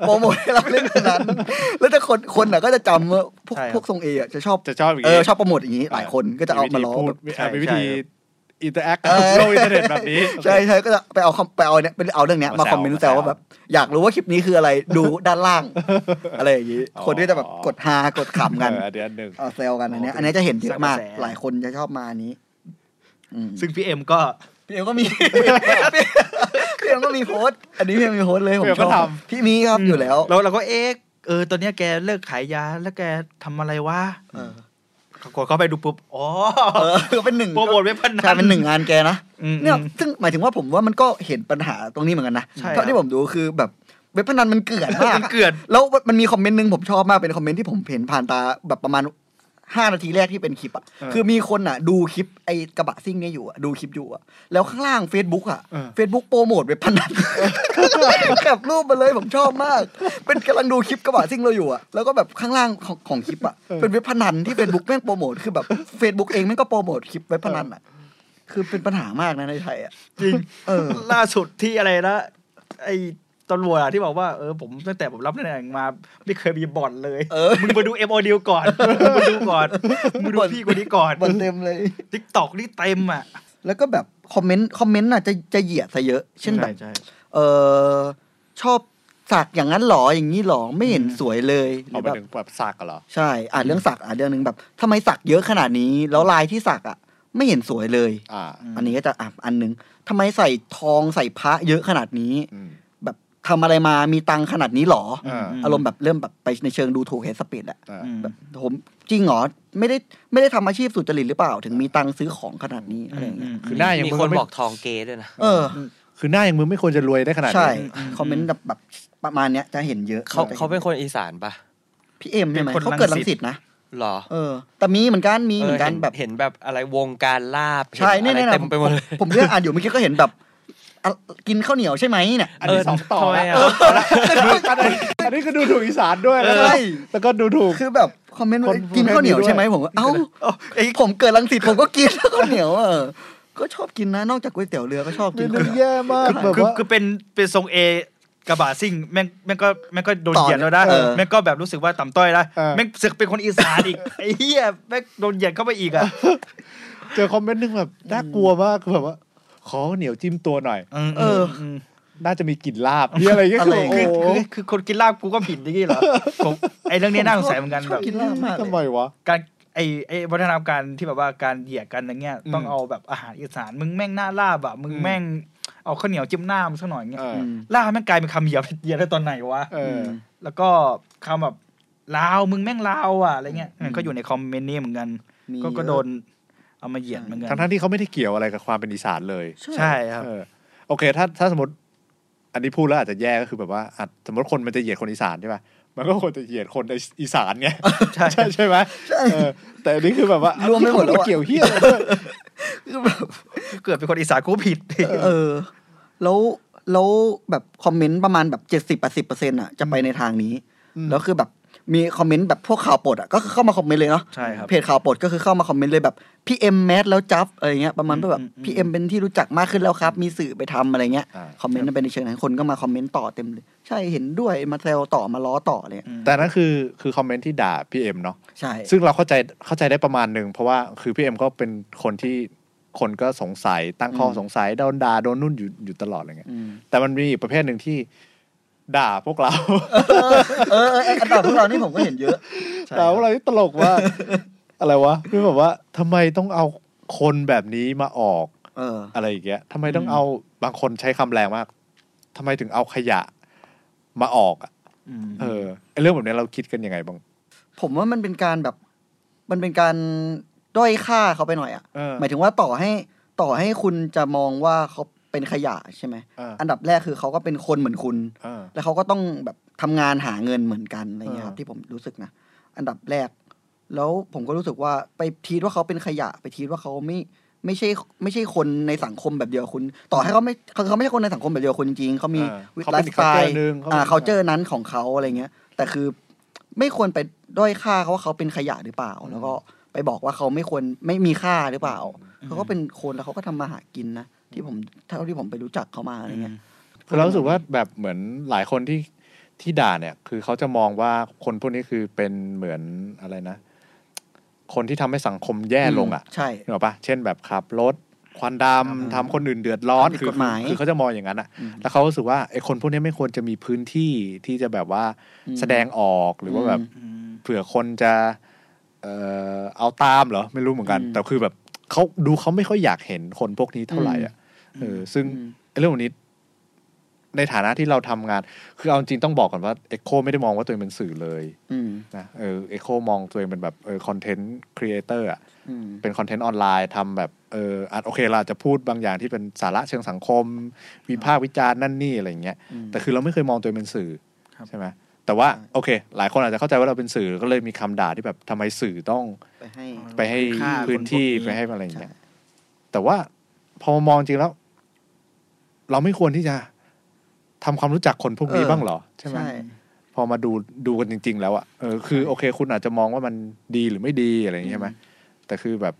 โปรโมทให้เราเล่นพนันแล้วแต่คนคนอะก็จะจำว่าพวกใช่ครับพวกทรงเออะจะชอบจะชอบอย่างเองี้อชอบโปรโมทอย่างนี้หลายคนก็จะเอามาล้อพูแบดบอ่าเป็นวิธีใช่ อินเตอร์แอคเออโลกอินเทอร์เน็ตแบบนี้ ใช่ใช่ก็จะไปเอาคอมไปเอาเนี่ยไปเอาเรื่องเนี้ยมามาแซวคอมเมนต์มาแซแซววว่าแบบอยากรู้ว่าคลิปนี้คืออะไรดูด้านล่าง อะไรอย่างนี้อ๋อคนก็จะแบบกดฮากดขำกันเอออันเดียวหนึ่งเอาแซวกันอันเนี้ยอ๋ออันเนี้ยจะเห็นเยอะมากสร้างกระแสหลายคนจะชอบมาอันนี้อืมซึ่งพี่เอ็มก็พี่เอ็มก็มีพี่เอ็มก็มีโพสต์อันนี้พี่เอ็มมีโพสต์เลยผมพี่เอ็มชก็อบทพี่มีครับอยู่แล้วเราเราก็เอ๊ะเออตอนเนี้ยแกเลิกขายยาแล้วแกทำอะไรวะเออ กดเข้าไปดูปุ๊บอ๋อเออคือเป็นหนึ่งโปรโมทเว็บพนันใช่เป็นหนึ่งงานแกนะอืมเนี่ยซึ่งหมายถึงว่าผมว่ามันก็เห็นปัญหาตรงนี้เหมือนกันนะใช่เท่าที่ผมดูคือแบบเว็บพนันมันเกลื่อนมากมันอะเกลื่อนแล้วมันมีคอมเมนต์หนึ่งผมชอบมากเป็นคอมเมนต์ที่ผมเห็นผ่านตาแบบประมาณ ห้านาทีแรกที่เป็นคลิปอะเออคือมีคนอะ ดูคลิปไอ้กระบะซิ่งเนี่ยอยู่อะดูคลิปอยู่อะแล้วข้างล่าง Facebook อะเออ Facebook โปรโมทเว็บพนันแคปรูปมาเลยผมชอบมาก เป็นกำลังดูคลิปกระบะซิ่งเราอยู่อะแล้วก็แบบข้างล่างของของคลิปอะเป็นเว็บพนันที่ Facebook แม่งโปรโมทคือแบบ Facebook เองแม่งก็โปรโมทคลิปเว็บพนันอะคือเป็นปัญหามากนะในไทยอะจริงเออล่าสุดที่อะไรนะไอ้ ตำรวจอะที่บอกว่าเออผมตั้งแต่ผมรับตำแหน่งมา ไม่เคยมีบ่อนเลยเออมึงมาดูเอ็มโอดีลก่อนมึงมาดูก่อนมึงดูพี่คนนี้ก่อนบ่อนเต็มเลย TikTok นี่เต็มอะ แล้วก็แบบคอมเมนต์คอมเมนต์อะจะจะเหยียดซะเยอะ เช่นแบบใช่เออชอบสักอย่างนั้นหรออย่างนี้หรอไม่เห็นสวยเลยหเอารือไปแบบถึงแบบสักกันเหรอใช่อ่านเรื่องสักอ่านเรื่องหนึ่งแบบทำไมสักเยอะขนาดนี้ แล้วลายที่สักอะ ไม่เห็นสวยเลย อ่า อันนี้ก็จะอะอันหนึ่งทำไมใส่ทองใส่พระเยอะขนาดนี้อืมแบบ ทำอะไรมามีตังค์ขนาดนี้หรออ่าอารมณ์แบบเริ่มแบบไปในเชิงดูถูกเฮดสปีดอะอ่าอืมแบบผมจริงเหรอไม่ได้ไม่ได้ทำอาชีพสุจริตหรือเปล่า ถึงมีตังค์ซื้อของขนาดนี้อะไรอย่างเงี้ยคือหน้าอย่างมีมึงคนไม่บอกทองเกย์ด้วยนะเออ คือหน้าอย่างมึงไม่ควรจะรวยได้ขนาดใช่นี้คอมเมนต์แบบแบบประมาณเนี้ยจะเห็นเยอะเขาจะห็นเขาเป็นคนอีสานปะพี่เอ็มใช่ไหมเป็นคนเขาเกิดรัรังงสิสิตตนะหรอเออ แต่มีเหมือนกันมีเหมือนกันเห็แบบเห็นแบบอะไรวงการลาบใช่เห็นเนี่ยอะไรเนี่ยเต็มไปหมดเลยผมผมเลือกอ่านอยู่เมื่อกี้ก็เห็นแบบอะ กินข้าวเหนียวใช่ไหมเนี่ยอันนี้สองต่อทำไมแล้วอะอันนี้ก็ดูถูกอีสานด้วยแล้วใช่ก็แล้วก็ดูถูกคือแบบคอมเมนต์ว่าคนกินข้าวเหนียวด้วยใช่ไหมผมก็เอ้าไอ้ผมเกิดรังสิตผมก็กินข้าวเหนียวเออก็ชอบกินนะนอกจากก๋วยเตี๋ยวเรือก็ชอบเมกินนูข้าวเหนียวแย่มากแบบคือว่าคือเป็นเป็นทรงเอกระบะซิ่งแม่งแม่งก็แม่งก็โดนต่อเหยียดแล้วนะเออแม่งก็แบบรู้สึกว่าต่ำต้อยนะเออแม่งเสือกเป็นคนอีสานอีกไอ้เหี้ยแม่งโดนเหยียดเข้าไปอีกอะเจอคอมเมนต์หนึงแบบน่ากลัวมากคือแบบว่า ขอเหนียวจิ้มตัวหน่อย เออมน่าจะมีกลิ่นลาบนี่อะไรเงี้ยอะไรโอ้คือโหคือคือคนกินลาบกูก็ผิดอย่างงี้เหรอผมไอ้เรื่องนี้น่าสงสัยเหมือนกันชแบอบบกินลาบมากเลยทำไมวะการไอ้ไอ้วัฒนธรรมการที่แบบว่าการเหยียดกันอย่างเงี้ยอืมต้องเอาแบบอาหารอีสานมึงแม่งหน้าลาบอะมึงอืมแม่งเอาข้าวเหนียวจิ้มหน้ามันสักหน่อยเงี้ยเอออืมลาบแม่งกลายเป็นคำเหยียดเหยียดได้ตอนไหนวะเออแล้วก็คำแบบลาวมึงแม่งลาวอะอะไรเงี้ยอืมมันก็อยู่ในคอมเมนต์นี้เหมือนกันมีก็ก็เยอะโดน เอามาเหยียดเหมือนกันทั้งทั้งๆที่เขาไม่ได้เกี่ยวอะไรกับความเป็นอีสานเลย ใช่ครับเออโอเค ถ้าถ้าสมมติ อันนี้พูดแล้วอาจจะแย่ก็คือแบบว่าอะสมมติคนมันจะเหยียดคนอีสานใช่ป่ะมันก็ควรจะเหยียดคนในอีสานไงใช่ใช่ใช่ไหมเออแต่อันนี้คือแบบว่ารวมไปหมดแล้วอะเกี่ยวเฮียอะไรด้วยคือแบบเกิดเป็นคนอีสานกูผิดเออ แล้วแล้วแบบคอมเมนต์ประมาณแบบเจ็ดสิบแปดสิบเปอร์เซ็นต์อะจะไปในทางนี้อืมแล้วคือแบบ มีคอมเมนต์แบบพวกข่าวปลดอะก็คือเข้ามาคอมเมนต์เลยเนาะใช่ครับเพจข่าวปลดก็คือเข้ามาคอมเมนต์เลยแบบพี่เอ็ม mass แล้วครับอะไรเงี้ยประมาณว่าแบบอืมอืมพี่เอ็มเป็นที่รู้จักมากขึ้นแล้วครับ มีสื่อไปทำอะไรเงี้ยอ่าคอมเมนต์มันเป็นในเชิงนั้นคนก็มาคอมเมนต์ต่อเต็มเลยใช่เห็นด้วยมาแซวต่อมาล้อต่อเลยอืมแต่นั่นคือคือคอมเมนต์ที่ด่าพี่เอ็มเนาะใช่ซึ่งเราเข้าใจเข้าใจได้ประมาณหนึ่งเพราะว่าคือพี่เอ็มก็เป็นคนที่คนก็สงสัยตั้งข้อสงสัยโดนด่าโดนนุ่นอยู่อยู่ตลอดอะไรเงี้ยอืมแต่มันมีอีกประเภทหนึ่งที่ ด่าพวกเรา เออเออเอออันดับพวกเรานี่ผมก็เห็นเยอะใช่ด่าพวกเราที่ตลกว่า อะไรวะคือแบบว่าทำไมต้องเอาคนแบบนี้มาออกเอออะไรอย่างเงี้ยทำไมต้องอืมเอาบางคนใช้คำแรงมากทำไมถึงเอาขยะมาออกอะมเออไอเรื่องแบบนี้เราคิดกันยังไงบ้างผมว่ามันเป็นการแบบ มันเป็นการด้อยค่าเขาไปหน่อยอะเออหมายถึงว่าต่อให้ต่อให้คุณจะมองว่าเขา เป็นขยะใช่ไหมเอออันดับแรกคือเขาก็เป็นคนเหมือนคุณเออแล้วเขาก็ต้องแบบทำงานหาเงินเหมือนกันอะไรเงี้ยครับเออที่ผมรู้สึกนะอันดับแรก แล้วผมก็รู้สึกว่าไปทีดว่าเขาเป็นขยะ ไปทีดว่าเขาไม่ไม่ใช่ไม่ใช่คนในสังคมแบบเดียวกับคุณ ต่อให้เขาไม่เขาเขาไม่ใช่คนในสังคมแบบเดียวกับคุณจริงๆเขามีเออวิเขาไลเป็นฟ์อีสกไต culture ล์หนึ่งเขาอ่าเป็นเขาเจอนั้นของเขาอะไรเงี้ย แต่คือไม่ควรไปด้อยค่าเขาว่าเขาเป็นขยะหรือเปล่า แล้วก็ไปบอกว่าเขาไม่ควรไม่มีค่าหรือเปล่า เขาก็เป็นคนแล้วเขาก็ทำมาหากินนะ ที่ผมเท่าที่ผมไปรู้จักเขามาอะไรเงี้ยคือเรารู้สึกว่าแบบเหมือนหลายคนที่ที่ด่าเนี่ย คือเขาจะมองว่าคนพวกนี้คือเป็นเหมือนอะไรนะ คนที่ทำให้สังคมแย่ลงอะใช่นึกออกปะเช่นแบบขับรถควันดำทำคนอื่นเดือดร้อนทำผิดคืกฎหมายคือเขาจะมองอย่างนั้นอะอืมแล้วเขารู้สึกว่าไอ้คนพวกนี้ไม่ควรจะมีพื้นที่ที่จะแบบว่าอืมแสดงออกหรือว่าแบบอืมเผื่อคนจะ เอ่อเอาตามเหรอ ไม่รู้เหมือนกันอืมแต่คือแบบ เขาดูเขาไม่ค่อยอยากเห็นคนพวกนี้เท่าไหร่อะเออซึ่งอืมไอ้เรื่องพวกนี้ ในฐานะที่เราทำงาน คือเอาจริงต้องบอกก่อนว่าเอ็กโคไม่ได้มองว่าตัวเองเป็นสื่อเลยอืมนะเออเอ็กโคมองตัวเองเป็นแบบเออ content creator อะอืมเป็น content ออนไลน์ทำแบบเอออาจโอเคเราอาจจะพูดบางอย่างที่เป็นสาระเชิงสังคมวิพากษ์วิจารณ์นั่นนี่อะไรอย่างเงี้ยอืมแต่คือเราไม่เคยมองตัวเองเป็นสื่อครับใช่ไหม แต่ว่าใช่โอเค หลายคนอาจจะเข้าใจว่าเราเป็นสื่อก็เลยมีคำด่าที่แบบทำไมสื่อต้องไปให้ไปให้ค่าพื้นที่คนพวกนี้ไปให้อะไรอย่างเงี้ยแต่ว่าพอมองจริงแล้ว เราไม่ควรที่จะทำความรู้จักคนพวกนี้เออบ้างเหรอ ใช่ไหมใช่พอมาดูดูกันจริง ๆ แล้วอะเออคือ โอเค คุณอาจจะมองว่ามันดีหรือไม่ดีอะไรอย่างเงี้ยใช่ไหมแต่คือแบบ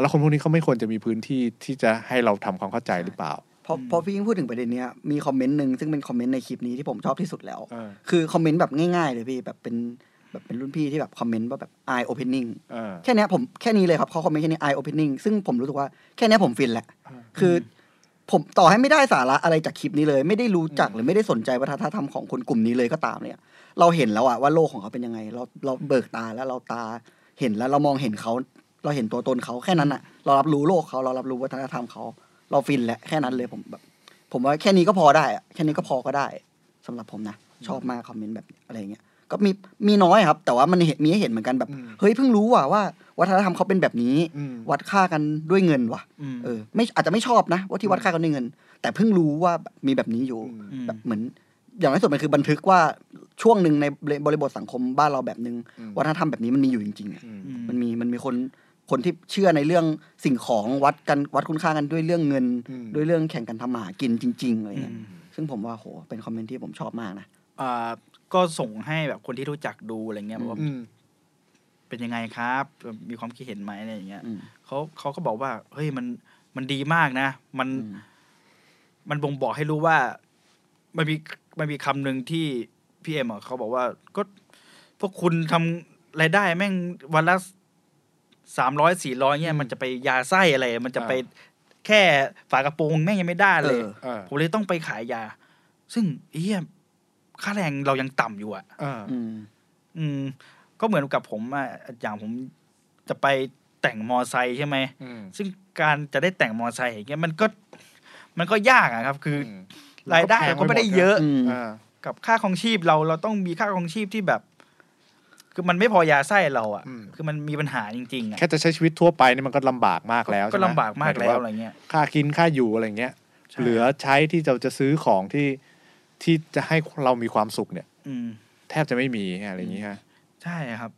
แล้วคนพวกนี้เขาไม่ควรจะมีพื้นที่ที่จะให้เราทำความเข้าใจหรือเปล่า พอพอพี่ยิ่งพูดถึงประเด็นเนี้ยมีคอมเมนต์หนึ่งซึ่งเป็นคอมเมนต์ในคลิปนี้ที่ผมชอบที่สุดแล้วเออคือคอมเมนต์แบบง่ายๆเลยพี่แบบเป็นแบบเป็นรุ่นพี่ที่แบบคอมเมนต์ว่าแบบ eye opening เออแค่เนี้ยผมแค่นี้เลยครับเขาคอมเมนต์แค่นี้ eye opening ซึ่งผมรู้สึกว่าแค่เนี้ยผมฟินแหละ คือผมต่อให้ไม่ได้สาระอะไรจากคลิปนี้เลย ไม่ได้รู้จักหรือไม่ได้สนใจวัฒนธรรมของคนกลุ่มนี้เลยก็ตามเนี่ย เราเห็นแล้วอะว่าโลกของเขาเป็นยังไง เราเราเบิกตาแล้วเราตาเห็นแล้วเรามองเห็นเขา เราเห็นตัวตนเขาแค่นั้นอะเรารับรู้โลกเขาเรารับรู้วัฒนธรรมเขา เราฟินแหละแค่นั้นเลยผมแบบ ผมว่าแค่นี้ก็พอได้อะแค่นี้ก็พอก็ได้สำหรับผมนะ ชอบมากคอมเมนต์แบบอะไรเงี้ยก็มีมีน้อยครับ แต่ว่ามันเห็นมีให้เห็นเหมือนกันแบบอืมเฮ้ยเพิ่งรู้ว่ะว่า วัฒนธรรมเขาเป็นแบบนี้อืมวัดค่ากันด้วยเงินว่ะอืมเออไม่อาจจะไม่ชอบนะ ว่าที่วัดค่ากันด้วยเงิน แต่เพิ่งรู้ว่าแบบมีแบบนี้อยู่อืมแบบเหมือน อย่างน้อยสุดมันคือบันทึกว่าช่วงหนึ่งในบริบทสังคมบ้านเราแบบหนึ่งอืมวัฒนธรรมแบบนี้มันมีอยู่จริงๆอะอืมอืมมันมีมันมีคน คนที่เชื่อในเรื่องสิ่งของวัดกันวัดคุณค่ากันด้วยเรื่องเงินอืมด้วยเรื่องแข่งกันทำมาหากินจริงๆอะไรเงี้ยอืมซึ่งผมว่าโหเป็นคอมเมนต์ที่ผมชอบมากนะอ่าก็ส่งให้แบบคนที่รู้จักดูอะไรเงี้ยว่าอืมเป็นยังไงครับ มีความคิดเห็นไหมอะไรอย่างเงี้ยอืมเขาเขาก็บอกว่า เฮ้ยมันมันดีมากนะ มันอืมมันบ่งบอกให้รู้ว่า มันมีมันมีคำหนึ่งที่พี่เอ็มอะเขาบอกว่า ก็พวกคุณทำรายได้แม่งวันละ สามร้อยสี่ร้อยเนี่ยมันจะไปยาไส้อะไร มันจะไปแค่ฝากระโปรงแม่งยังไม่ได้เลยเออเออผมเลยต้องไปขายยา ซึ่งเฮียค่าแรงเรายังต่ำอยู่อะเอออืมอืม ก็เหมือนกับผมอะอย่างผมจะไปแต่งมอไซค์ใช่ไหมอืมซึ่งการจะได้แต่งมอไซค์อย่างเงี้ยมันก็ มันก็ยากอะครับ คืออมรายได้เราก็ไม่ได้เยอะอืมอ่ากับค่าของชีพเราเราต้องมีค่าของชีพที่แบบ คือมันไม่พอยาไส้เราอะอืมคือมันมีปัญหาจริงๆอะแค่จะใช้ชีวิตทั่วไปนี่มันก็ลำบากมากแล้วก็ใช่ไหมลำบากมากแล้วหยถึงอะไรเงี้ยค่ากินค่าอยู่อะไรเงี้ยใช่เหลือใช้ที่เราจะซื้อของที่ที่จะให้เรามีความสุขเนี่ย อืมแทบจะไม่มีอะไรอย่างงี้ฮะใช่ครับ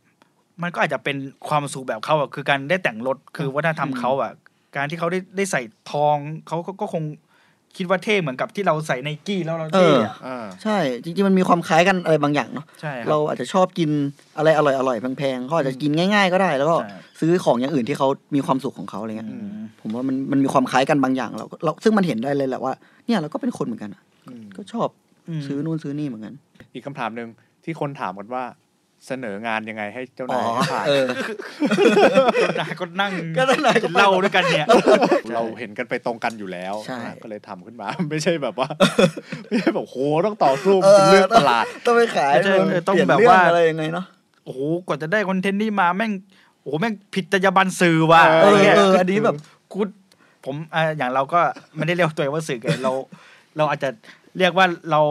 มันก็อาจจะเป็นความสุขแบบเขาอะคือการได้แต่งรถคือวัฒนธรรมเขาอะการที่เขาได้ได้ใส่ทองเขาก็ก็คง คิดว่าเท่เหมือนกับที่เราใส่ไนกี้แล้วเราเท่อะอ่าใช่ จริงๆ มันมีความคล้ายกันอะไรบางอย่างเนาะใช่คเรารับอาจจะชอบกินอะไรอร่อยๆแพงๆเขาอาจจะกินง่ายๆก็ได้ แล้วก็ใช่ ซื้อของอย่างอื่นที่เขามีความสุขของเขาอะไรเงี้ยอืมผมว่ามันมันมีความคล้ายกันบางอย่างเราเราซึ่งมันเห็นได้เลยแหละว่าเนี่ยเราก็เป็นคนเหมือนกันอะอืมก็ชอบซื้อนู่นซื้อนี่เหมือนกัน อีกคำถามหนึ่งที่คนถามกันว่า เสนองานยังไงให้เจ้านายให้ผ่านเออนายก็นั่งก็นั่งนายก็กินเหล้าด้วยกันเนี่ย เราเห็นกันไปตรงกันอยู่แล้วใช่นะก็เลยทำขึ้นมา ไม่ใช่แบบว่าไม่ใช่แบบโหต้องต่อสู้เป็นเรื่องตลาด ต้องไปขายไม่ใช่มันเออต้องเปลี่ยนแบบเรื่องว่าอะไรยังไงเนาะโอ้โหกว่าจะได้คอนเทนต์นี้มาแม่งโอ้โหแม่งผิดจรรยาบรรณสื่อว่ะเอเออะไรอเงี้ยเอออันนี้แบบกูผมอ่าอย่างเราก็ไม่ได้เรียกตัวเองว่าสื่อไงเรา เราอาจจะเรียกว่าเรา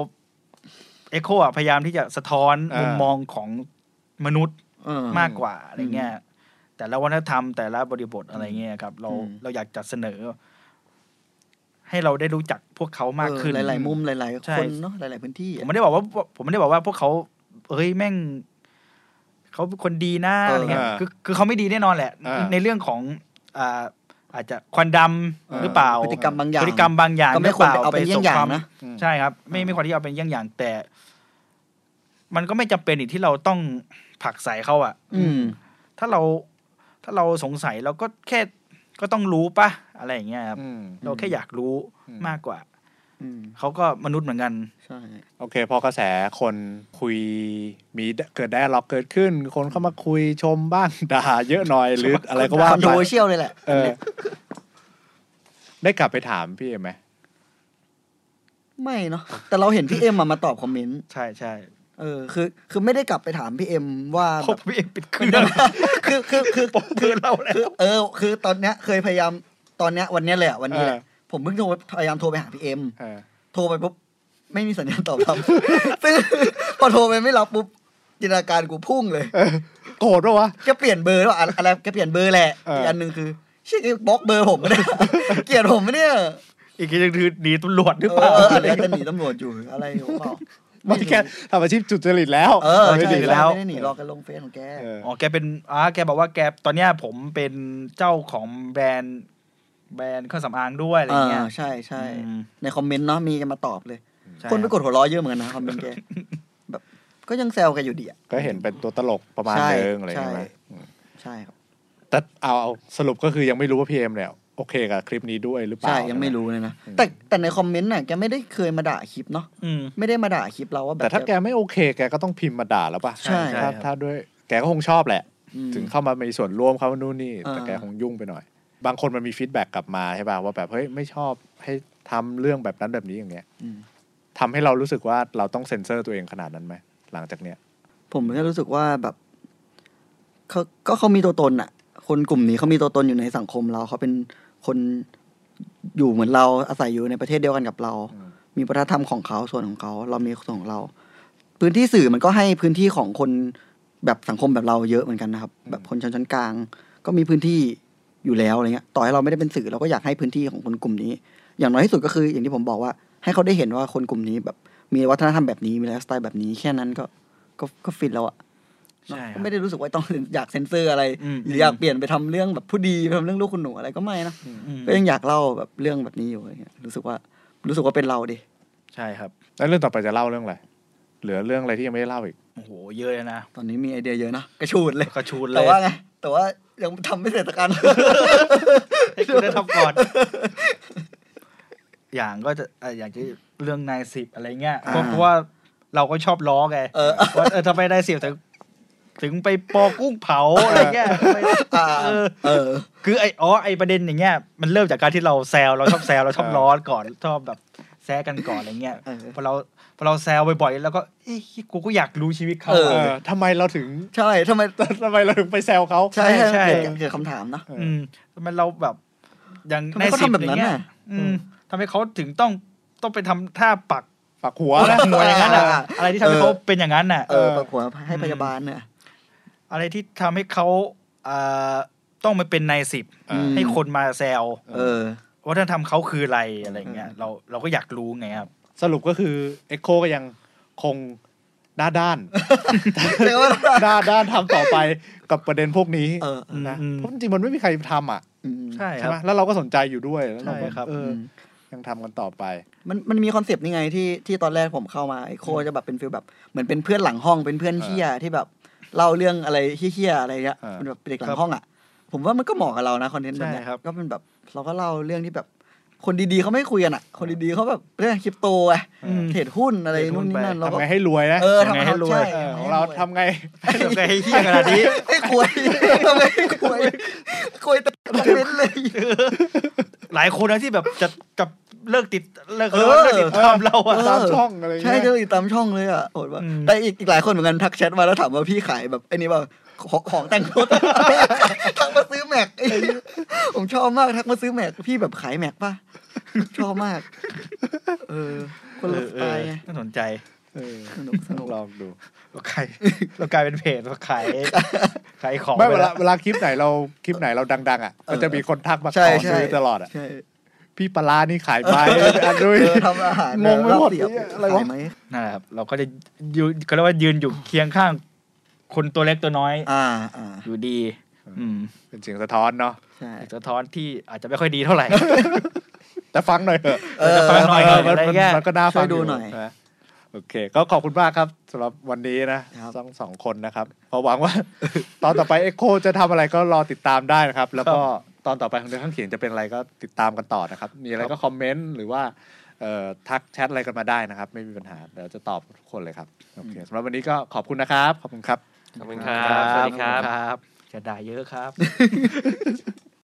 เอ็โคอะพยายามที่จะสะท้อนอ่ามุมุมมองของ มนุษย์เออมากกว่าอะไรเงี้ยแต่ละวัฒนธรรมแต่ละบริบทอะไรเงี้ยครับ เราอืมเราอยากจะเสนอ ให้เราได้รู้จักพวกเขามากขึ้นเออหลาย ๆ มุมหลายใช่ๆคนเนาะหลาย ๆ พื้นที่ผมอะไม่ได้บอกว่า ผมไม่ได้บอกว่าพวกเขาเอ้ยแม่งเขาเป็นคนดีนะเออออะไรเงี้ยอ่าคือคือเขาไม่ดีแน่นอนแหละอ่าในเรื่องของอ่าอาจจะควันดำหรือเปล่าพฤติกรรมบางอย่างพฤติกรรมบางอย่างก็ไม่ควรไปเอาหเป็นเยี่ยงอย่างนะใช่ครับ ไม่ไม่ควรที่เอาเป็นเยี่ยงอย่าง แต่ มันก็ไม่จำเป็นอีกที่เราต้อง ผลักใส่เขาอะอืม ถ้าเราถ้าเราสงสัยเราก็แค่ก็ต้องรู้ปะอะไรอย่างเงี้ยครับ อืม เราแค่อยากรู้อืม มากกว่า อืมเขาก็มนุษย์เหมือนกัน ใช่ โอเค พอกระแสคนคุยมีเกิดได้ล็อกเกิดขึ้น คนเข้ามาคุยชมบ้าง ด่าเยอะหน่อยหรืออะไรก็ว่า controversial เลยแหละเออ ได้กลับไปถามพี่เอ็มไหม ไม่เนาะแต่เราเห็นพี่เอ็มมามาตอบคอมเมนต์ ใช่ใช่ เออคือคือไม่ได้กลับไปถามพี่เอ็มว่าพแบบบพี่เองปิดเครื่องคือคือคือปกคือเราแล้วคือเออ คือตอนเนี้ยเคยพยายามตอนเนี้ยวันเนี้ยเลยอะวันนี้แหละเออผมเพิ่งโทรพยายามโทรไปหาพี่เอ็มเออโทรไปปุ๊บไม่มีสัญญาณตอบรับซึ่งพอโทรไปไม่รับปุ๊บจินตนาการกูพุ่งเลยโกรธปะวะแกเปลี่ยนเบอร์แล้วอะอะไรแกเปลี่ยนเบอร์แหละเอออีอีกอันหนึ่งคือเชี่ยแกบล็อกเบอร์ผมไม่ได้เกลียดผมไหมเนี่ยอีกทีนึงคือหนีตำรวจหรือเอเปล่าออาจจะหนีตำรวจอยู่อะไรหรือเปล่า ไม่แค่ทำอาชีพสุจริตแล้วเออไม่ใช่ดีแล้แล้ววไม่ได้หนีหรอกแกันลงเฟซของแกเอออ๋อแกเป็นอ่าแกบอกว่าแกตอนเนี้ยผมเป็นเจ้าของแบรนด์ แบรนด์เครื่องสำอางด้วยอะไรอ่าเงี้ยใช่ใช่อืมในคอมเมนต์เนาะมีกันมาตอบเลยใช่คนไปรับกดหัวเราะเยอะเหมือนกันนะคอมเมนต์แกแบบก็ยังแซวแกอยู่ดีอะก็เห็นเป็นตัวตลกประมาณใช่นึงอะไรอย่างเงี้ยใช่ไหมอืมใช่ครับแต่เอาเอาสรุปก็คือยังไม่รู้ว่าพี่เอ็มเนี่ย โอเคกับคลิปนี้ด้วยหรือเปล่าใช่ยังไม่รู้เลยนะอืมแต่แต่ในคอมเมนต์น่ะแกไม่ได้เคยมาด่าคลิปเนาะอืมไม่ได้มาด่าคลิปเราว่าแบบแต่ถ้าแกไม่โอเค แกก็ต้องพิมพ์มาด่าแล้วป่ะใช่ถ้าถ้าด้วยแกก็คงชอบแหละอืมถึงเข้ามามีส่วนร่วมเข้ามานู่นนี่ แต่อ่าแกคงยุ่งไปหน่อย บางคนมันมี feedback กลับมาใช่ป่ะว่าแบบเฮ้ยไม่ชอบให้ทำเรื่องแบบนั้นแบบนี้อย่างเงี้ยอืมทำให้เรารู้สึกว่าเราต้องเซ็นเซอร์ตัวเองขนาดนั้นไหมหลังจากเนี้ยผมแค่รู้สึกว่าแบบเขาก็เขามีตัวตนอะคนกลุ่มนี้เขามีตัวตนอยู่ในสังคมเราเขาเป็น คนอยู่เหมือนเราอาศัยอยู่ในประเทศเดียวกันกับเราอืมมีวัฒนธรรมของเขาส่วนของเขา เรามีส่วนของเรา พื้นที่สื่อมันก็ให้พื้นที่ของคนแบบสังคมแบบเราเยอะเหมือนกันนะครับ แบบคนชั้นชั้นกลาง ก็มีพื้นที่อยู่แล้วอะไรเงี้ย ต่อให้เราไม่ได้เป็นสื่อเราก็อยากให้พื้นที่ของคนกลุ่มนี้ อย่างน้อยที่สุดก็คือ อย่างที่ผมบอกว่า ให้เขาได้เห็นว่าคนกลุ่มนี้แบบมีวัฒนธรรมแบบนี้มีไลฟ์สไตล์แบบนี้แค่นั้นก็ก็ก็ฟินแล้วอะ ใช่ครับ ไม่ได้รู้สึกว่าต้องอยากเซ็นเซอร์อะไร อืม หรืออยากเปลี่ยนไปทำเรื่องแบบผู้ดีไปทำเรื่องลูกคุณหนูอะไรก็ไม่นะอืมก็ยังอยากเล่าแบบเรื่องแบบนี้อยู่อะไรเงี้ยรู้สึกว่ารู้สึกว่าเป็นเราดิใช่ครับแล้วเรื่องต่อไปจะเล่าเรื่องอะไรเหลือเรื่องอะไรที่ยังไม่ได้เล่าอีก โอ้โหเยอะเลยนะตอนนี้มีไอเดียเยอะนะกระชูดเลย กระชูนเลแต่ยว่าไงแต่ว่ายังทำไม่เสร็จสักอัน ให้คุณได้ทำก่อน อย่างก็จะเอ่ออย่างที่เรื่องนายสิบอะไรเงี้ยอ่าเพราะเพราะว่าเราก็ชอบล้อไงเออ ว่าเออทำไมนายสิบถึง ถึงไปปอกุ้งเผาอะไรเงี้ยไปอ่าเออเออ คือไออ๋อไอประเด็นอย่างเงี้ยมันเริ่มจากการที่เราแซวเราชอบแซวเราชอบล้อก่อนชอบแบบแซะกันก่อนอะไรเงี้ยเออพอเราพอเราแซวบ่อยๆแล้วก็เอ้ยกูก็อยากรู้ชีวิตเขาเออเออทำไมเราถึงใช่ทำไมทำไมเราถึงไปแซวเขาใช่ใช่ใช่เกิดเกิดคำถามนะอืมทำไมเราแบบอย่างทำไมในเขาสิบทำแบบอย่านั้งนเงี้ยน่ะอืมทำไมเขาถึงต้องต้องไปทำท่าปักปักหัวหัวนะหัวอย่างนั้นอะอ่าอะไรที่ทำให้เขาเป็นอย่างนั้นอะเออปวดหัวให้พยาบาลเนี่ย อะไรที่ทำให้เขาอ่าต้องมาเป็นนายสิบอืม ให้คนมาแซวเออ วัฒนธรรมเขาคืออะไรอะไรเงี้ยเราเราก็อยากรู้ไงครับ สรุปก็คือเอ็กโคก็ยังคงหน้าด้านเรียกว่า หน้าด้านทำต่อไปกับประเด็นพวกนี้เออ นะอืม เพราะจริงๆมันไม่มีใครทำอะอืมใช่คใช่รับ ไหมแล้วเราก็สนใจอยู่ด้วยแล้วเราก็ใช่ครับเออม ยังทำกันต่อไป มันมันมี concept นี่ไงที่ที่ตอนแรกผมเข้ามาไอโคจะแบบเป็น feel แบบเหมือนเป็นเพื่อนหลังห้องเป็นเพื่อนเฮียที่แบบ เล่าเรื่องอะไรเฮี้ยๆอะไรเงี้ยอ่าเป็นแบบเป็นเด็กหลังห้องอะ ผมว่ามันก็เหมาะกับเรานะคอนเทนต์แบบเนี้ยใช่ครับ ก็เป็นแบบ เราก็เล่าเรื่องที่แบบ คนดีๆเขาไม่คุยกันอะ คนดีๆเขาแบบเรื่องคริปโตไงอืม เทรดหุ้นอะไรเทรดหุ้นู่นนนี่นั่นไปเราก็ ทำไงให้รวยนะเออทำไงให้รวยใช่เออของเราทำไง ทำไงให้เฮี้ยขนาดนี้ให้คุยทำไงให้คุยคุยแต่คอมเมนต์เลย หลายคนนะที่แบบจะกับ เลิกติดเลิกเออเลิกติดตามเราอะเออตามช่องอะไรใช่เงี้ยก็ติดตามช่องเลยอะโหดว่ะอืมแต่อีกอีกหลายคนเหมือนกันทักแชทมาแล้วถามว่าพี่ขายแบบไอ้นี่ว่าของของแต่งรถทักมาซื้อแม็กไอ้เหี้ยผมชอบมากทักมาซื้อแม็กพี่แบบขายแม็กป่ะชอบมาก เออ คนละสไตล์ไงน่าสนใจเออสนุกสนุกลองดูเราขายเรากลายเป็นเพจเราขายขายของไม่ไปเวลาแล้วเวลาคลิปไหนเราคลิปไหนเราดัง ๆ อะก็จะมีคนทักมาขใช่อใช่ซื้อตลอดอะใช่ พี่ปลาร้านี่ขายไหมอันด้วยเออทำอาหารงงไปหมดเสียบเนี่ยอะไรวะขายไหมนั่นแหละครับ เราก็จะยืนก็เรียกว่ายืนอยู่เคียงข้าง คนตัวเล็กตัวน้อย อ่าอ่าอยู่ดี อืม เป็นเสียงสะท้อนเนาะใช่สะท้อนที่อาจจะไม่ค่อยดีเท่าไหร่แต่ฟังหน่อยเถอะเออฟังหน่อยเอออะไรมันเงี้ยมันก็น่าฟังช่วยดูหน่อยะโอเค ก็ขอบคุณมากครับสำหรับวันนี้นะครับทั้งสองคนนะครับพอหวังว่า ตอนต่อไปเอ็กโคจะทำอะไรก็รอติดตามได้นะครับ แล้วก็ ตอนต่อไปของเดือนข้างเขียนจะเป็นอะไรก็ติดตามกันต่อนะครับ มีอะไรก็คอมเมนต์หรือว่าเอ่อทักแชทอะไรกันมาได้นะครับ ไม่มีปัญหาเดี๋ยวจะตอบทุกคนเลยครับโอเคสำหรับวันนี้ก็ขอบคุณนะครับ ขอบคุณครับขอบคุณครับสวัสดีครับครับจะด่าเยอะครับ